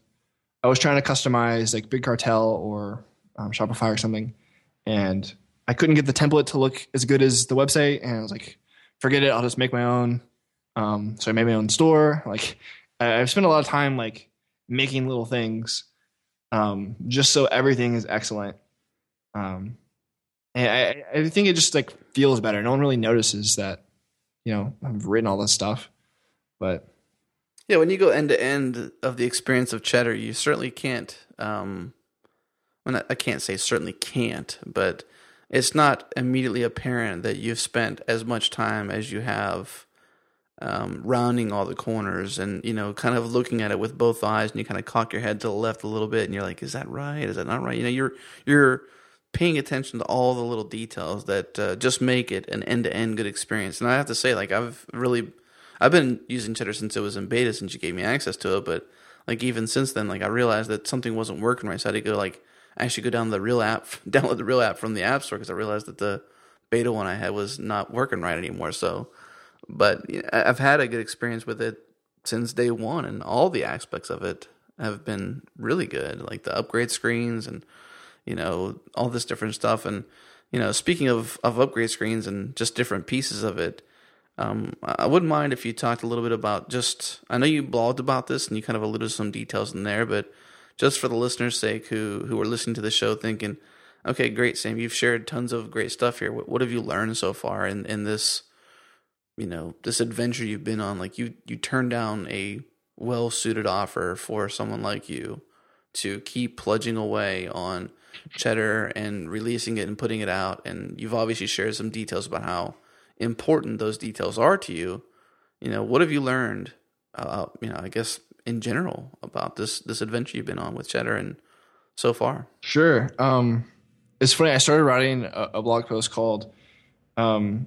I was trying to customize like Big Cartel or um, Shopify or something, and I couldn't get the template to look as good as the website, and I was like, forget it, I'll just make my own. Um, so I made my own store. Like I- I've spent a lot of time like making little things, um, just so everything is excellent. Um, and I, I think it just like feels better. No one really notices that, you know, I've written all this stuff, but
Yeah, when you go end to end of the experience of cheddar, you certainly can't. Um, well, I can't say certainly can't, but it's not immediately apparent that you've spent as much time as you have um, rounding all the corners and you know, kind of looking at it with both eyes, and you kind of cock your head to the left a little bit, and you're like, "Is that right? Is that not right?" You know, you're you're paying attention to all the little details that uh, just make it an end to end good experience. And I have to say, like I've really, I've been using Cheddar since it was in beta, since you gave me access to it. But like even since then, like I realized that something wasn't working right, so I had to go like actually go down the real app, <laughs> download the real app from the app store because I realized that the beta one I had was not working right anymore. So, but I've had a good experience with it since day one, and all the aspects of it have been really good, like the upgrade screens and you know all this different stuff. And you know, speaking of of upgrade screens and just different pieces of it. Um, I wouldn't mind if you talked a little bit about just. I know you blogged about this and you kind of alluded to some details in there, but just for the listeners' sake who who are listening to the show, thinking, okay, great, Sam, you've shared tons of great stuff here. What, what have you learned so far in in this, you know, this adventure you've been on? Like you you turned down a well suited offer for someone like you to keep plunging away on cheddar and releasing it and putting it out and you've obviously shared some details about how important those details are to you you know what have you learned uh, you know i guess in general about this this adventure you've been on with cheddar and so far
sure um it's funny i started writing a, a blog post called um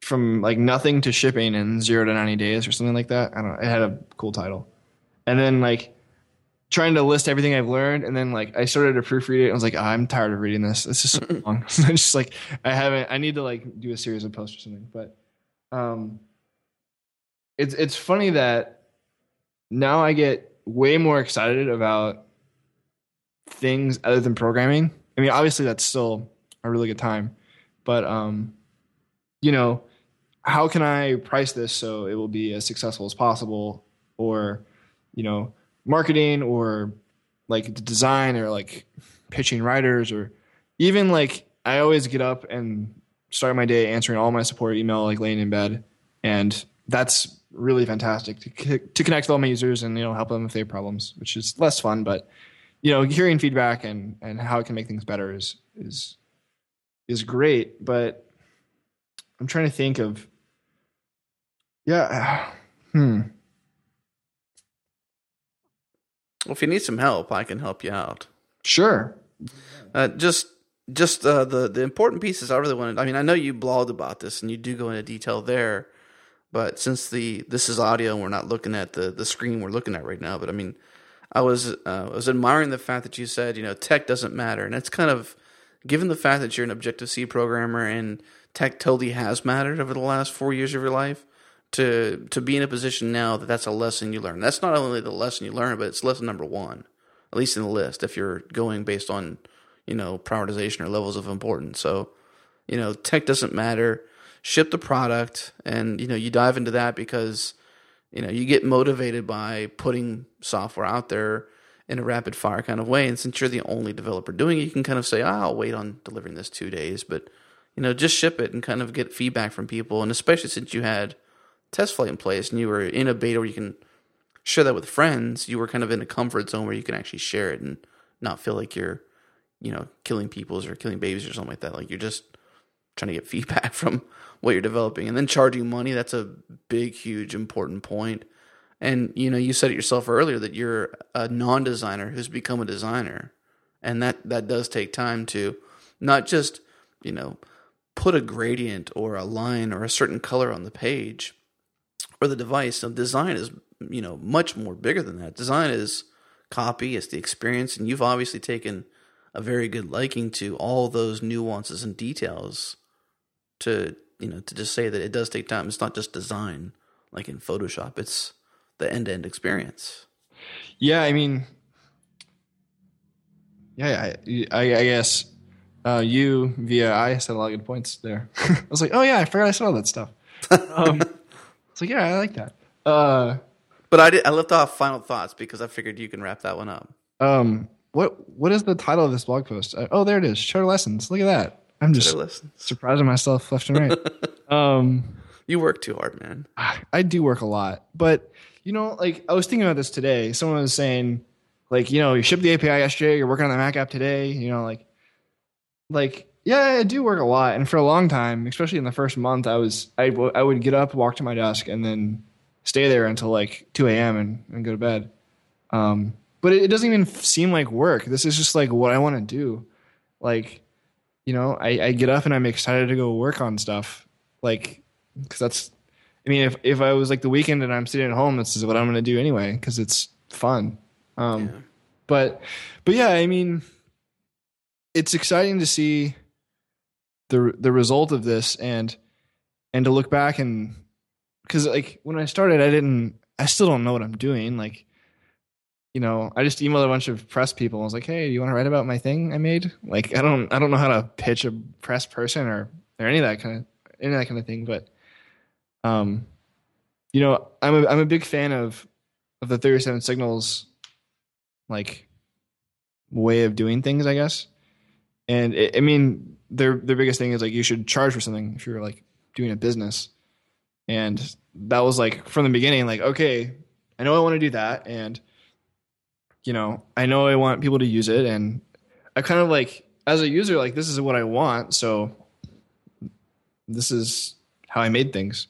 from like nothing to shipping in zero to 90 days or something like that. I don't know. It had a cool title. And then like trying to list everything I've learned. And then like I started to proofread it. I was like, oh, I'm tired of reading this. This is so long. <laughs> I just like, I haven't, I need to like do a series of posts or something. But um, it's, it's funny that now I get way more excited about things other than programming. I mean, obviously that's still a really good time, but um, you know, how can I price this so it will be as successful as possible, or you know, marketing or like design or like pitching writers or even like I always get up and start my day answering all my support email like laying in bed, and that's really fantastic to to connect with all my users and you know help them if they have problems, which is less fun, but you know hearing feedback and and how it can make things better is is is great, but I'm trying to think of yeah. <sighs> Hmm.
Well, if you need some help, I can help you out.
Sure.
Uh, just just uh, the the important pieces I really wanted. I mean, I know you blogged about this and you do go into detail there, but since the this is audio and we're not looking at the the screen we're looking at right now, but I mean, I was uh, I was admiring the fact that you said you know tech doesn't matter, and it's kind of given the fact that you're an Objective C programmer and tech totally has mattered over the last four years of your life to to be in a position now that that's a lesson you learn. That's not only the lesson you learn, but it's lesson number one, at least in the list. If you're going based on you know prioritization or levels of importance, so you know tech doesn't matter. Ship the product, and you know you dive into that because you know you get motivated by putting software out there in a rapid fire kind of way. And since you're the only developer doing it, you can kind of say, oh, "I'll wait on delivering this two days," but you know just ship it and kind of get feedback from people. And especially since you had test flight in place and you were in a beta where you can share that with friends, you were kind of in a comfort zone where you can actually share it and not feel like you're, you know, killing peoples or killing babies or something like that. Like you're just trying to get feedback <laughs> from what you're developing. And then charging money, that's a big, huge, important point. And you know, you said it yourself earlier that you're a non-designer who's become a designer. And that that does take time to not just, you know, put a gradient or a line or a certain color on the page, or the device. Design is you know much more bigger than that. Design is copy, it's the experience, and you've obviously taken a very good liking to all those nuances and details. To you know to just say that it does take time. It's not just design like in Photoshop. It's the end to end experience.
Yeah, I mean, yeah, I, I, I guess uh, you via I said a lot of good points there. <laughs> I was like, oh yeah, I forgot I said all that stuff. Um, <laughs> it's like, yeah, I like that. Uh,
but I did. I left off final thoughts because I figured you can wrap that one up.
Um, what what is the title of this blog post? Uh, oh, there it is. Cheddar lessons. Look at that. I'm just surprising myself left and right. <laughs> um,
you work too hard, man.
I do work a lot, but you know, like I was thinking about this today. Someone was saying, like, you know, you shipped the API yesterday. You're working on the Mac app today. You know, like, like yeah, I do work a lot, and for a long time, especially in the first month, I was I, w- I would get up, walk to my desk, and then stay there until like two a.m. and, and go to bed. Um, but it, it, doesn't even seem like work. This is just like what I want to do, Like, you know, I, I get up and I'm excited to go work on stuff. Like, because that's, I mean, if if I was like the weekend and I'm sitting at home, this is what I'm going to do anyway because it's fun. Um,
Yeah.
but but yeah, I mean, it's exciting to see the the result of this and and to look back and because like when I started, I didn't, I still don't know what I'm doing. Like, you know, I just emailed a bunch of press people. I was like, hey, do you want to write about my thing I made? Like, I don't, I don't know how to pitch a press person or or any of that kind of any of that kind of thing. But, um, you know, I'm a I'm a big fan of of the 37 signals, like way of doing things, I guess. And it, I mean, their their biggest thing is like you should charge for something if you're like doing a business. And that was like from the beginning, like, okay, I know I want to do that. And, you know, I know I want people to use it. And I kind of like, as a user, like, this is what I want. So this is how I made things.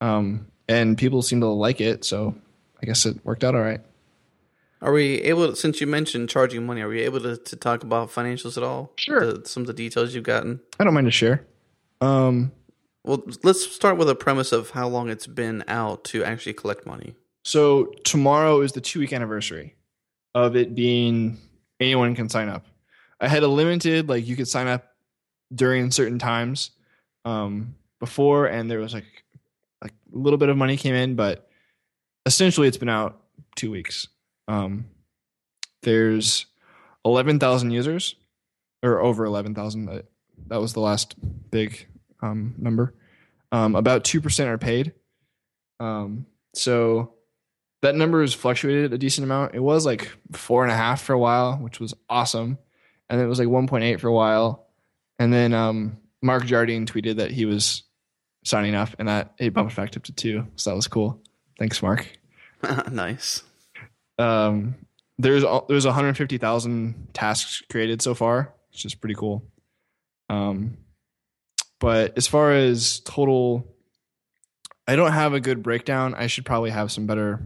Um, and people seem to like it. So I guess it worked out all right.
Are we able, to, since you mentioned charging money, are we able to, to talk about financials at all?
Sure.
The, some of the details you've gotten.
I don't mind to share. Um,
Well, let's start with a premise of how long it's been out to actually collect money.
So tomorrow is the two week anniversary of it being anyone can sign up. I had a limited like you could sign up during certain times um, before, and there was like like a little bit of money came in, but essentially it's been out two weeks. Um, there's eleven thousand users, or over eleven thousand. That was the last big um, number. Um, about two percent are paid. Um, so that number has fluctuated a decent amount. It was like four and a half for a while, which was awesome, and then it was like one point eight for a while, and then um, Mark Jardine tweeted that he was signing up, and that it bumped back up to two, so that was cool. Thanks, Mark. <laughs>
nice.
Um, there's there's 150,000 tasks created so far, which is pretty cool. Um, but as far as total, I don't have a good breakdown. I should probably have some better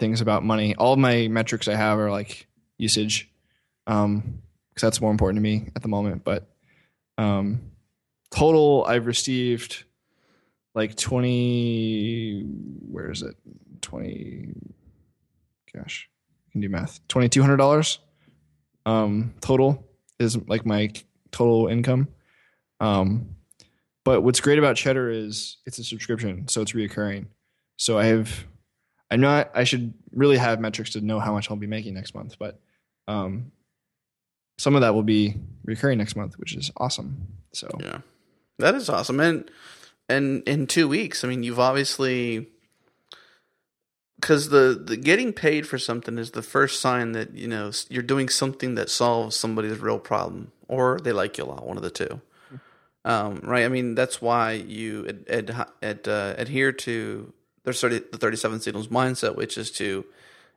things about money. All my metrics I have are like usage, um, because that's more important to me at the moment. But um, total, I've received like 20. Where is it? 20 gosh, I can do math. Twenty two hundred dollars um, total is like my total income. Um, but what's great about Cheddar is it's a subscription, so it's reoccurring. So I have, I'm not. I should really have metrics to know how much I'll be making next month, but um, some of that will be recurring next month, which is awesome. So
Yeah, that is awesome. And and in two weeks, I mean, you've obviously because the the getting paid for something is the first sign that you know you're doing something that solves somebody's real problem, or they like you a lot. One of the two. Um, right. I mean, that's why you ad, ad, ad, uh, adhere to the 30, the 37 signals mindset, which is to,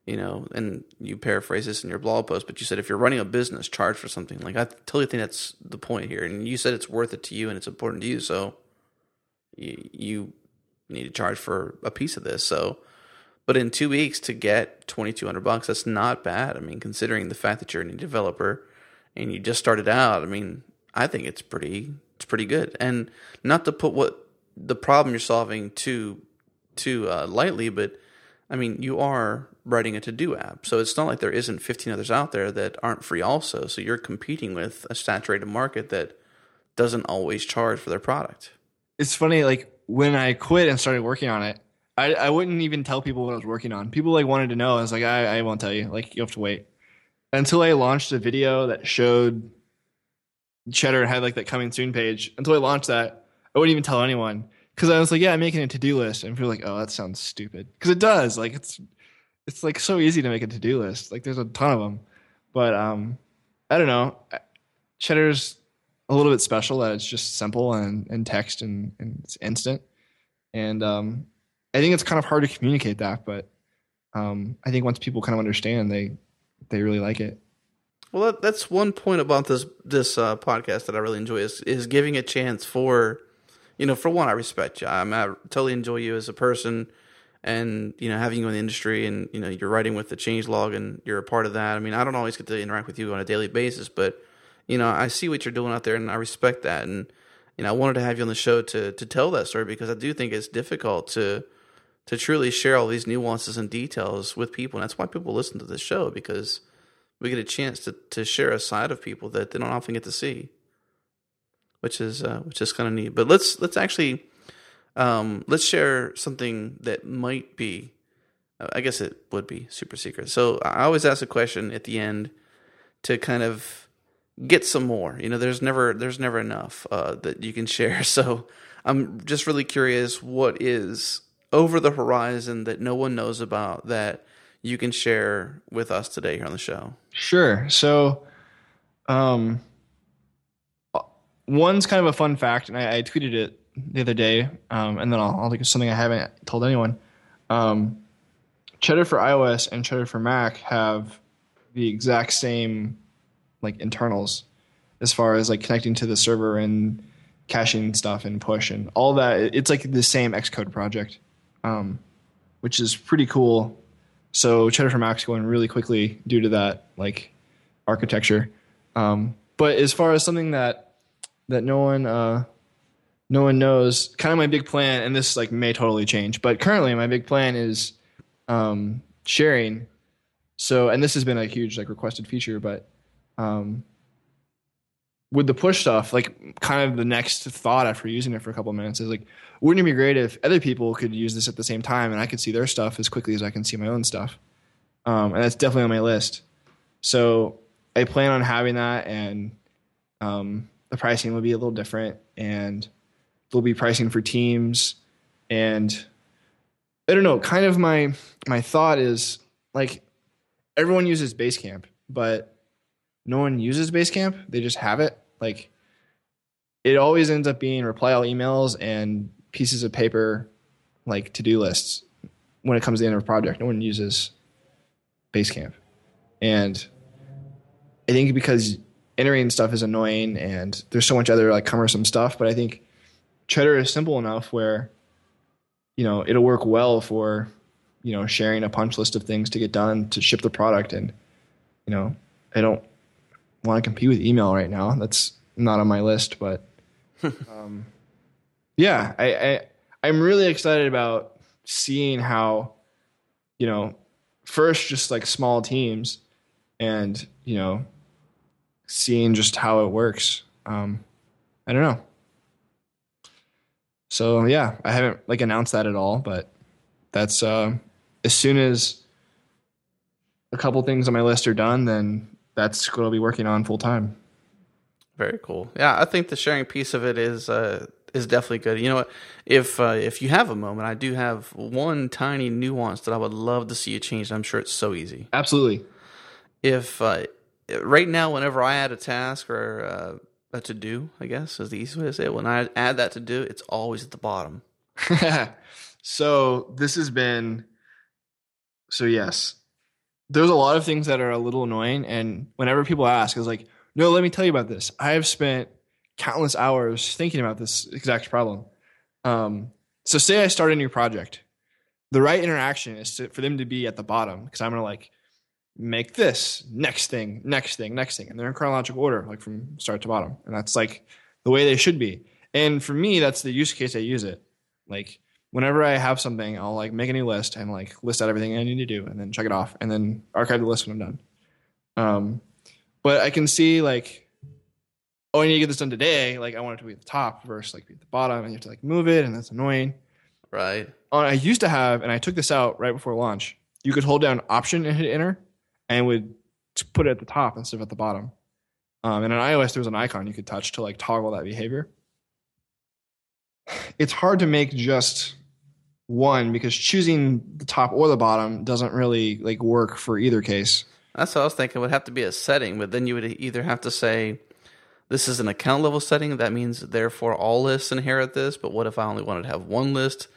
you know, and you paraphrase this in your blog post, but you said if you're running a business, charge for something. Like, I totally think that's the point here. And you said it's worth it to you and it's important to you. So you, you need to charge for a piece of this. So, but in two weeks to get 2200 bucks, that's not bad. I mean, considering the fact that you're a new developer and you just started out, I mean, I think it's pretty it's pretty good. And not to put what the problem you're solving too too uh, lightly, but I mean, you are writing a to do app, so it's not like there isn't 15 others out there that aren't free also. So you're competing with a saturated market that doesn't always charge for their product.
it's funny. Like when I quit and started working on it, I, I wouldn't even tell people what I was working on. People like wanted to know. I was like, I, I won't tell you. Like you have to wait until I launched a video that showed Cheddar had like that coming soon page. Until I launched that, I wouldn't even tell anyone because I was like, yeah, I'm making a to do list, and people like, oh, that sounds stupid because it does. Like it's it's like so easy to make a to do list. Like there's a ton of them, but um, I don't know. Cheddar's a little bit special that it's just simple and, and text and, and it's instant. And um, I think it's kind of hard to communicate that, but um, I think once people kind of understand, they they really like it.
Well, that's one point about this this uh, podcast that I really enjoy is is giving a chance for, you know, for one, I respect you. I'm, I totally enjoy you as a person, and you know, having you in the industry, and you know, you're writing with the change log, and you're a part of that. I mean, I don't always get to interact with you on a daily basis, but you know, I see what you're doing out there, and I respect that. And you know, I wanted to have you on the show to to tell that story because I do think it's difficult to to truly share all these nuances and details with people. And that's why people listen to this show because we get a chance to to share a side of people that they don't often get to see, which is uh, which is kind of neat. But let's let's actually um, let's share something that might be. I guess it would be super secret. So I always ask a question at the end to kind of get some more. You know, there's never there's never enough uh, that you can <laughs> share. So I'm just really curious what is over the horizon that no one knows about that you can share with us today here on the show.
Sure. So, um, one's kind of a fun fact, and I, I tweeted it the other day, um, and then I'll, I'll think of something I haven't told anyone. Um, Cheddar for iOS and Cheddar for Mac have the exact same like internals as far as like connecting to the server and caching stuff and push and all that. It's like the same Xcode project, um, which is pretty cool. So Cheddar for Mac's going really quickly due to that like architecture. Um, but as far as something that that no one uh, no one knows, kind of my big plan, and this like may totally change, but currently my big plan is um, sharing. So, and this has been a huge like requested feature, but um, with the push stuff, like kind of the next thought after using it for a couple of minutes is like, wouldn't it be great if other people could use this at the same time and I could see their stuff as quickly as I can see my own stuff? Um, and that's definitely on my list. So I plan on having that, and um, the pricing will be a little different, and there'll be pricing for teams, and I don't know. Kind of my my thought is like everyone uses Basecamp, but no one uses Basecamp. They just have it. Like it always ends up being reply all emails and pieces of paper, like to do lists. When it comes to the end of a project, no one uses Basecamp, and I think because entering stuff is annoying and there's so much other like cumbersome stuff. But I think Cheddar is simple enough where you know it'll work well for you know sharing a punch list of things to get done to ship the product and you know I don't want to compete with email right now. That's not on my list, but <laughs> um, yeah, I, I I'm really excited about seeing how you know first just like small teams and you know seeing just how it works. Um, I don't know. So yeah, I haven't like announced that at all, but that's uh, as soon as a couple things on my list are done, then that's what I'll be working on full time.
Very cool. Yeah, I think the sharing piece of it is uh, is definitely good. You know what? If uh, if you have a moment, I do have one tiny nuance that I would love to see you change. I'm sure it's so easy.
Absolutely.
If uh, right now, whenever I add a task or uh, a to do, I guess is the easy way to say it. When I add that to do, it's always at the bottom. <laughs>
so this has been. So yes, there's a lot of things that are a little annoying, and whenever people ask, it's like, no, let me tell you about this. I have spent countless hours thinking about this exact problem. Um, so say I start a new project, the right interaction is to, for them to be at the bottom because I'm gonna like make this next thing, next thing, next thing, and they're in chronological order, like from start to bottom, and that's like the way they should be. And for me, that's the use case I use it. Like whenever I have something, I'll like make a new list and like list out everything I need to do, and then check it off, and then archive the list when I'm done. Um, but I can see like, oh, I need to get this done today. Like I want it to be at the top versus like be at the bottom, and you have to like move it, and that's annoying.
Right.
Uh, I used to have, and I took this out right before launch. You could hold down Option and hit Enter, and would put it at the top instead of at the bottom. Um, and on iOS, there was an icon you could touch to like toggle that behavior. <sighs> It's hard to make just one because choosing the top or the bottom doesn't really like work for either case.
That's what I was thinking. It would have to be a setting, but then you would either have to say, this is an account level setting. That means therefore all lists inherit this. But what if I only wanted to have one list,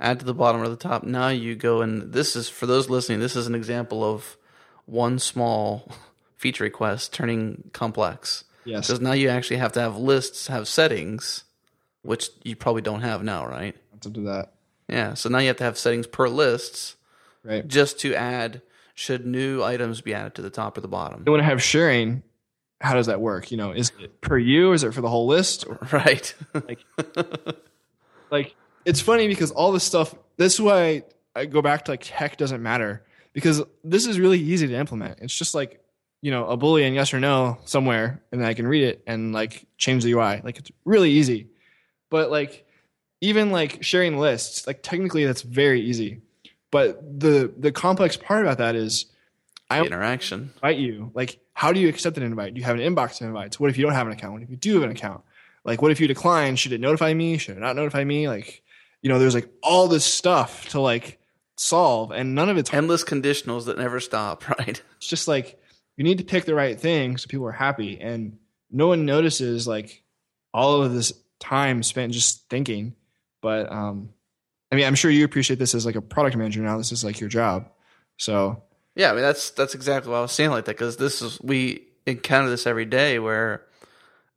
add to the bottom or the top? Now you go and this is for those listening. This is an example of one small <laughs> feature request turning complex.
Yes.
Because now you actually have to have lists, have settings, which you probably don't have now, right?
To do that,
Yeah. So now you have to have settings per lists
right?
just to add should new items be added to the top or the bottom.
You want to have sharing, how does that work? You know, is it per you or is it for the whole list? <laughs>
Right.
Like, like it's funny because all this stuff. This is why I go back to like tech doesn't matter because this is really easy to implement. It's just like you know a boolean yes or no somewhere, and then I can read it and like change the UI. Like it's really easy. But like even like sharing lists, like technically that's very easy. But the the complex part about that is I
The interaction.
invite you. Like, how do you accept an invite? Do you have an inbox of invites? What if you don't have an account? What if you do have an account? Like, what if you decline? Should it notify me? Should it not notify me? Like, you know, there's like all this stuff to like solve, and none of it's
Endless conditionals that never stop, <laughs> right?
it's just like you need to pick the right thing so people are happy, and no one notices like all of this time spent just thinking. But um, I mean, I'm sure you appreciate this as like a product manager now. This is like your job, so
Yeah, I mean that's that's exactly what I was saying like that because this is we encounter this every day where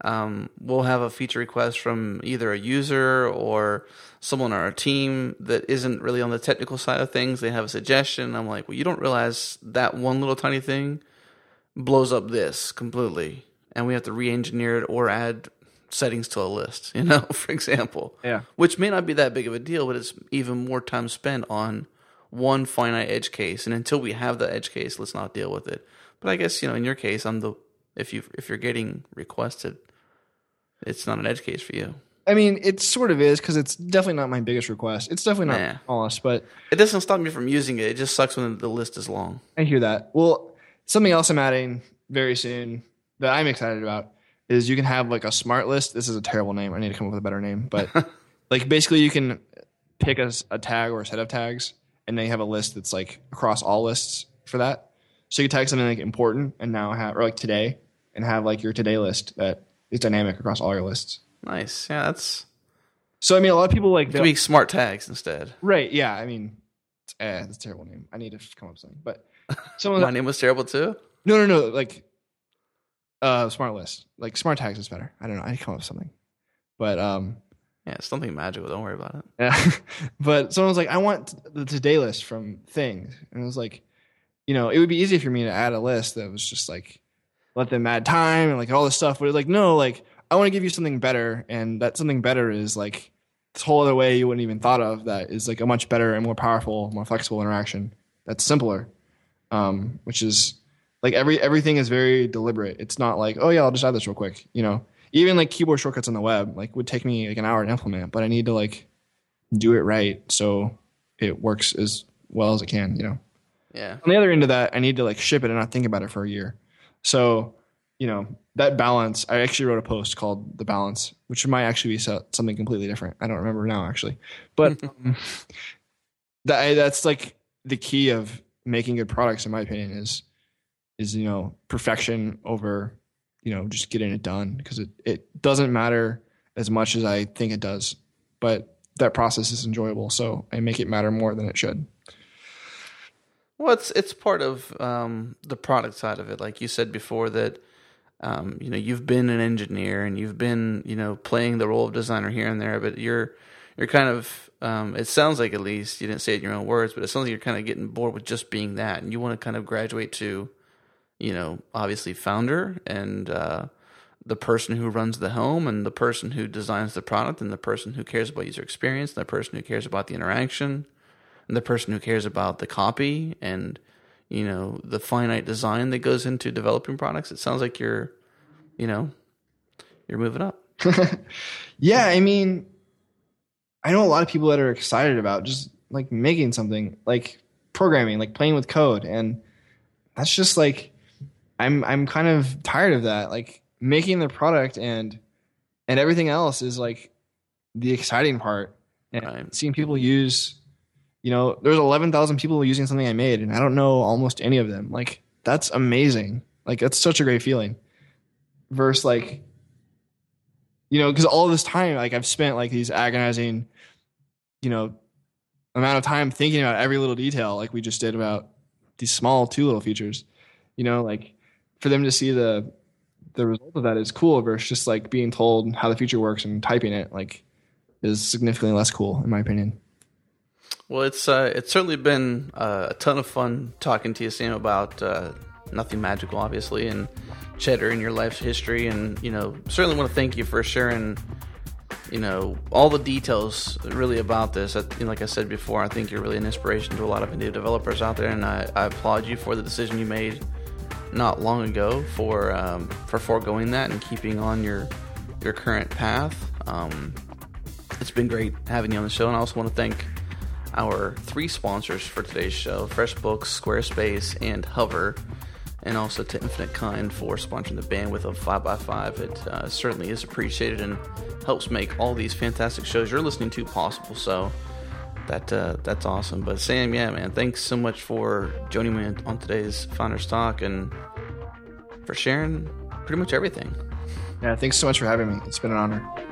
um, we'll have a feature request from either a user or someone on our team that isn't really on the technical side of things. They have a suggestion. I'm like, well, you don't realize that one little tiny thing blows up this completely, and we have to re-engineer it or add settings to a list. <laughs> You know, for example
yeah.
which may not be that big of a deal, but it's even more time spent on one finite edge case. And until we have the edge case, let's not deal with it. But I guess you know, in your case, I'm the if you if you're getting requested, it's not an edge case for you.
I mean, it sort of is because it's definitely not my biggest request. It's definitely not
Nah.
smallest, but
It doesn't stop me from using it. It just sucks when the list is long.
I hear that. Well, something else I'm adding very soon that I'm excited about is you can have like a smart list. This is a terrible name. I need to come up with a better name, but <laughs> like basically you can pick a tag or a set of tags, and then you have a list that's like across all lists for that. So you can tag something like important and now have or like today and have like your today list that is dynamic across all your lists.
Nice. Yeah, that's
So I mean, a lot of people like
it could be smart tags instead.
right. Yeah, I mean, it's, eh, that's a terrible name. I need to come up with something, but <laughs> someone
My name was terrible too.
No, no, no. Like, uh, smart list. Like smart tags is better. I don't know. I need to come up with something. But um,
Yeah, it's something magical. Don't worry about it. <laughs>
yeah. but someone was like, I want the today list from things, and I was like, you know, it would be easy for me to add a list that was just like, let them add time and like all this stuff. But like, no, like I want to give you something better, and that something better is like this whole other way you wouldn't even thought of. That is like a much better and more powerful, more flexible interaction. That's simpler, um, which is like every everything is very deliberate. It's not like, oh yeah, I'll just add this real quick. You know, even like keyboard shortcuts on the web like would take me like an hour to implement, but I need to like do it right so it works as well as it can. You know.
Yeah.
On the other end of that, I need to like ship it and not think about it for a year. So, you know, that balance. I actually wrote a post called "The Balance," which might actually be something completely different. I don't remember now actually, but <laughs> um, that that's like the key of making good products, in my opinion, is is you know perfection over you know just getting it done because it it doesn't matter as much as I think it does, but that process is enjoyable, so I make it matter more than it should.
Well, it's it's part of um, the product side of it. Like you said before, that um, you know you've been an engineer and you've been you know playing the role of designer here and there, but you're you're kind of um, it sounds like at least you didn't say it in your own words, but it sounds like you're kind of getting bored with just being that, and you want to kind of graduate to you know obviously founder and uh, the person who runs the home and the person who designs the product and the person who cares about user experience and the person who cares about the interaction and the person who cares about the copy and you know the finite design that goes into developing products it sounds like you're you know you're moving up <laughs>
yeah, I mean, I know a lot of people that are excited about just like making something, like programming, like playing with code, and that's just like I'm I'm kind of tired of that. Like making the product and and everything else is like the exciting part. And
Right.
seeing people use, you know, there's 11,000 people using something I made, and I don't know almost any of them. Like that's amazing. Like that's such a great feeling. Versus like you know, because all this time, like I've spent like these agonizing, you know, amount of time thinking about every little detail, like we just did about these small two little features. You know, like for them to see the the result of that is cool versus just like being told how the feature works and typing it, like is significantly less cool in my opinion.
Well it's uh it's certainly been uh, a ton of fun talking to you sam about uh nothing magical obviously and cheddar in your life's history, and you know, certainly want to thank you for sharing. You know all the details really about this. I, like I said before, I think you're really an inspiration to a lot of indie developers out there, and I, I applaud you for the decision you made not long ago for um, for foregoing that and keeping on your your current path. Um, it's been great having you on the show, and I also want to thank our three sponsors for today's show FreshBooks, Squarespace, and Hover. And also to Infinite Kind for sponsoring the bandwidth of 5x5. It uh, certainly is appreciated and helps make all these fantastic shows you're listening to possible. So that uh, that's awesome. But Sam, yeah, man, thanks so much for joining me on today's Founders Talk and for sharing pretty much everything.
Yeah, thanks so much for having me. It's been an honor.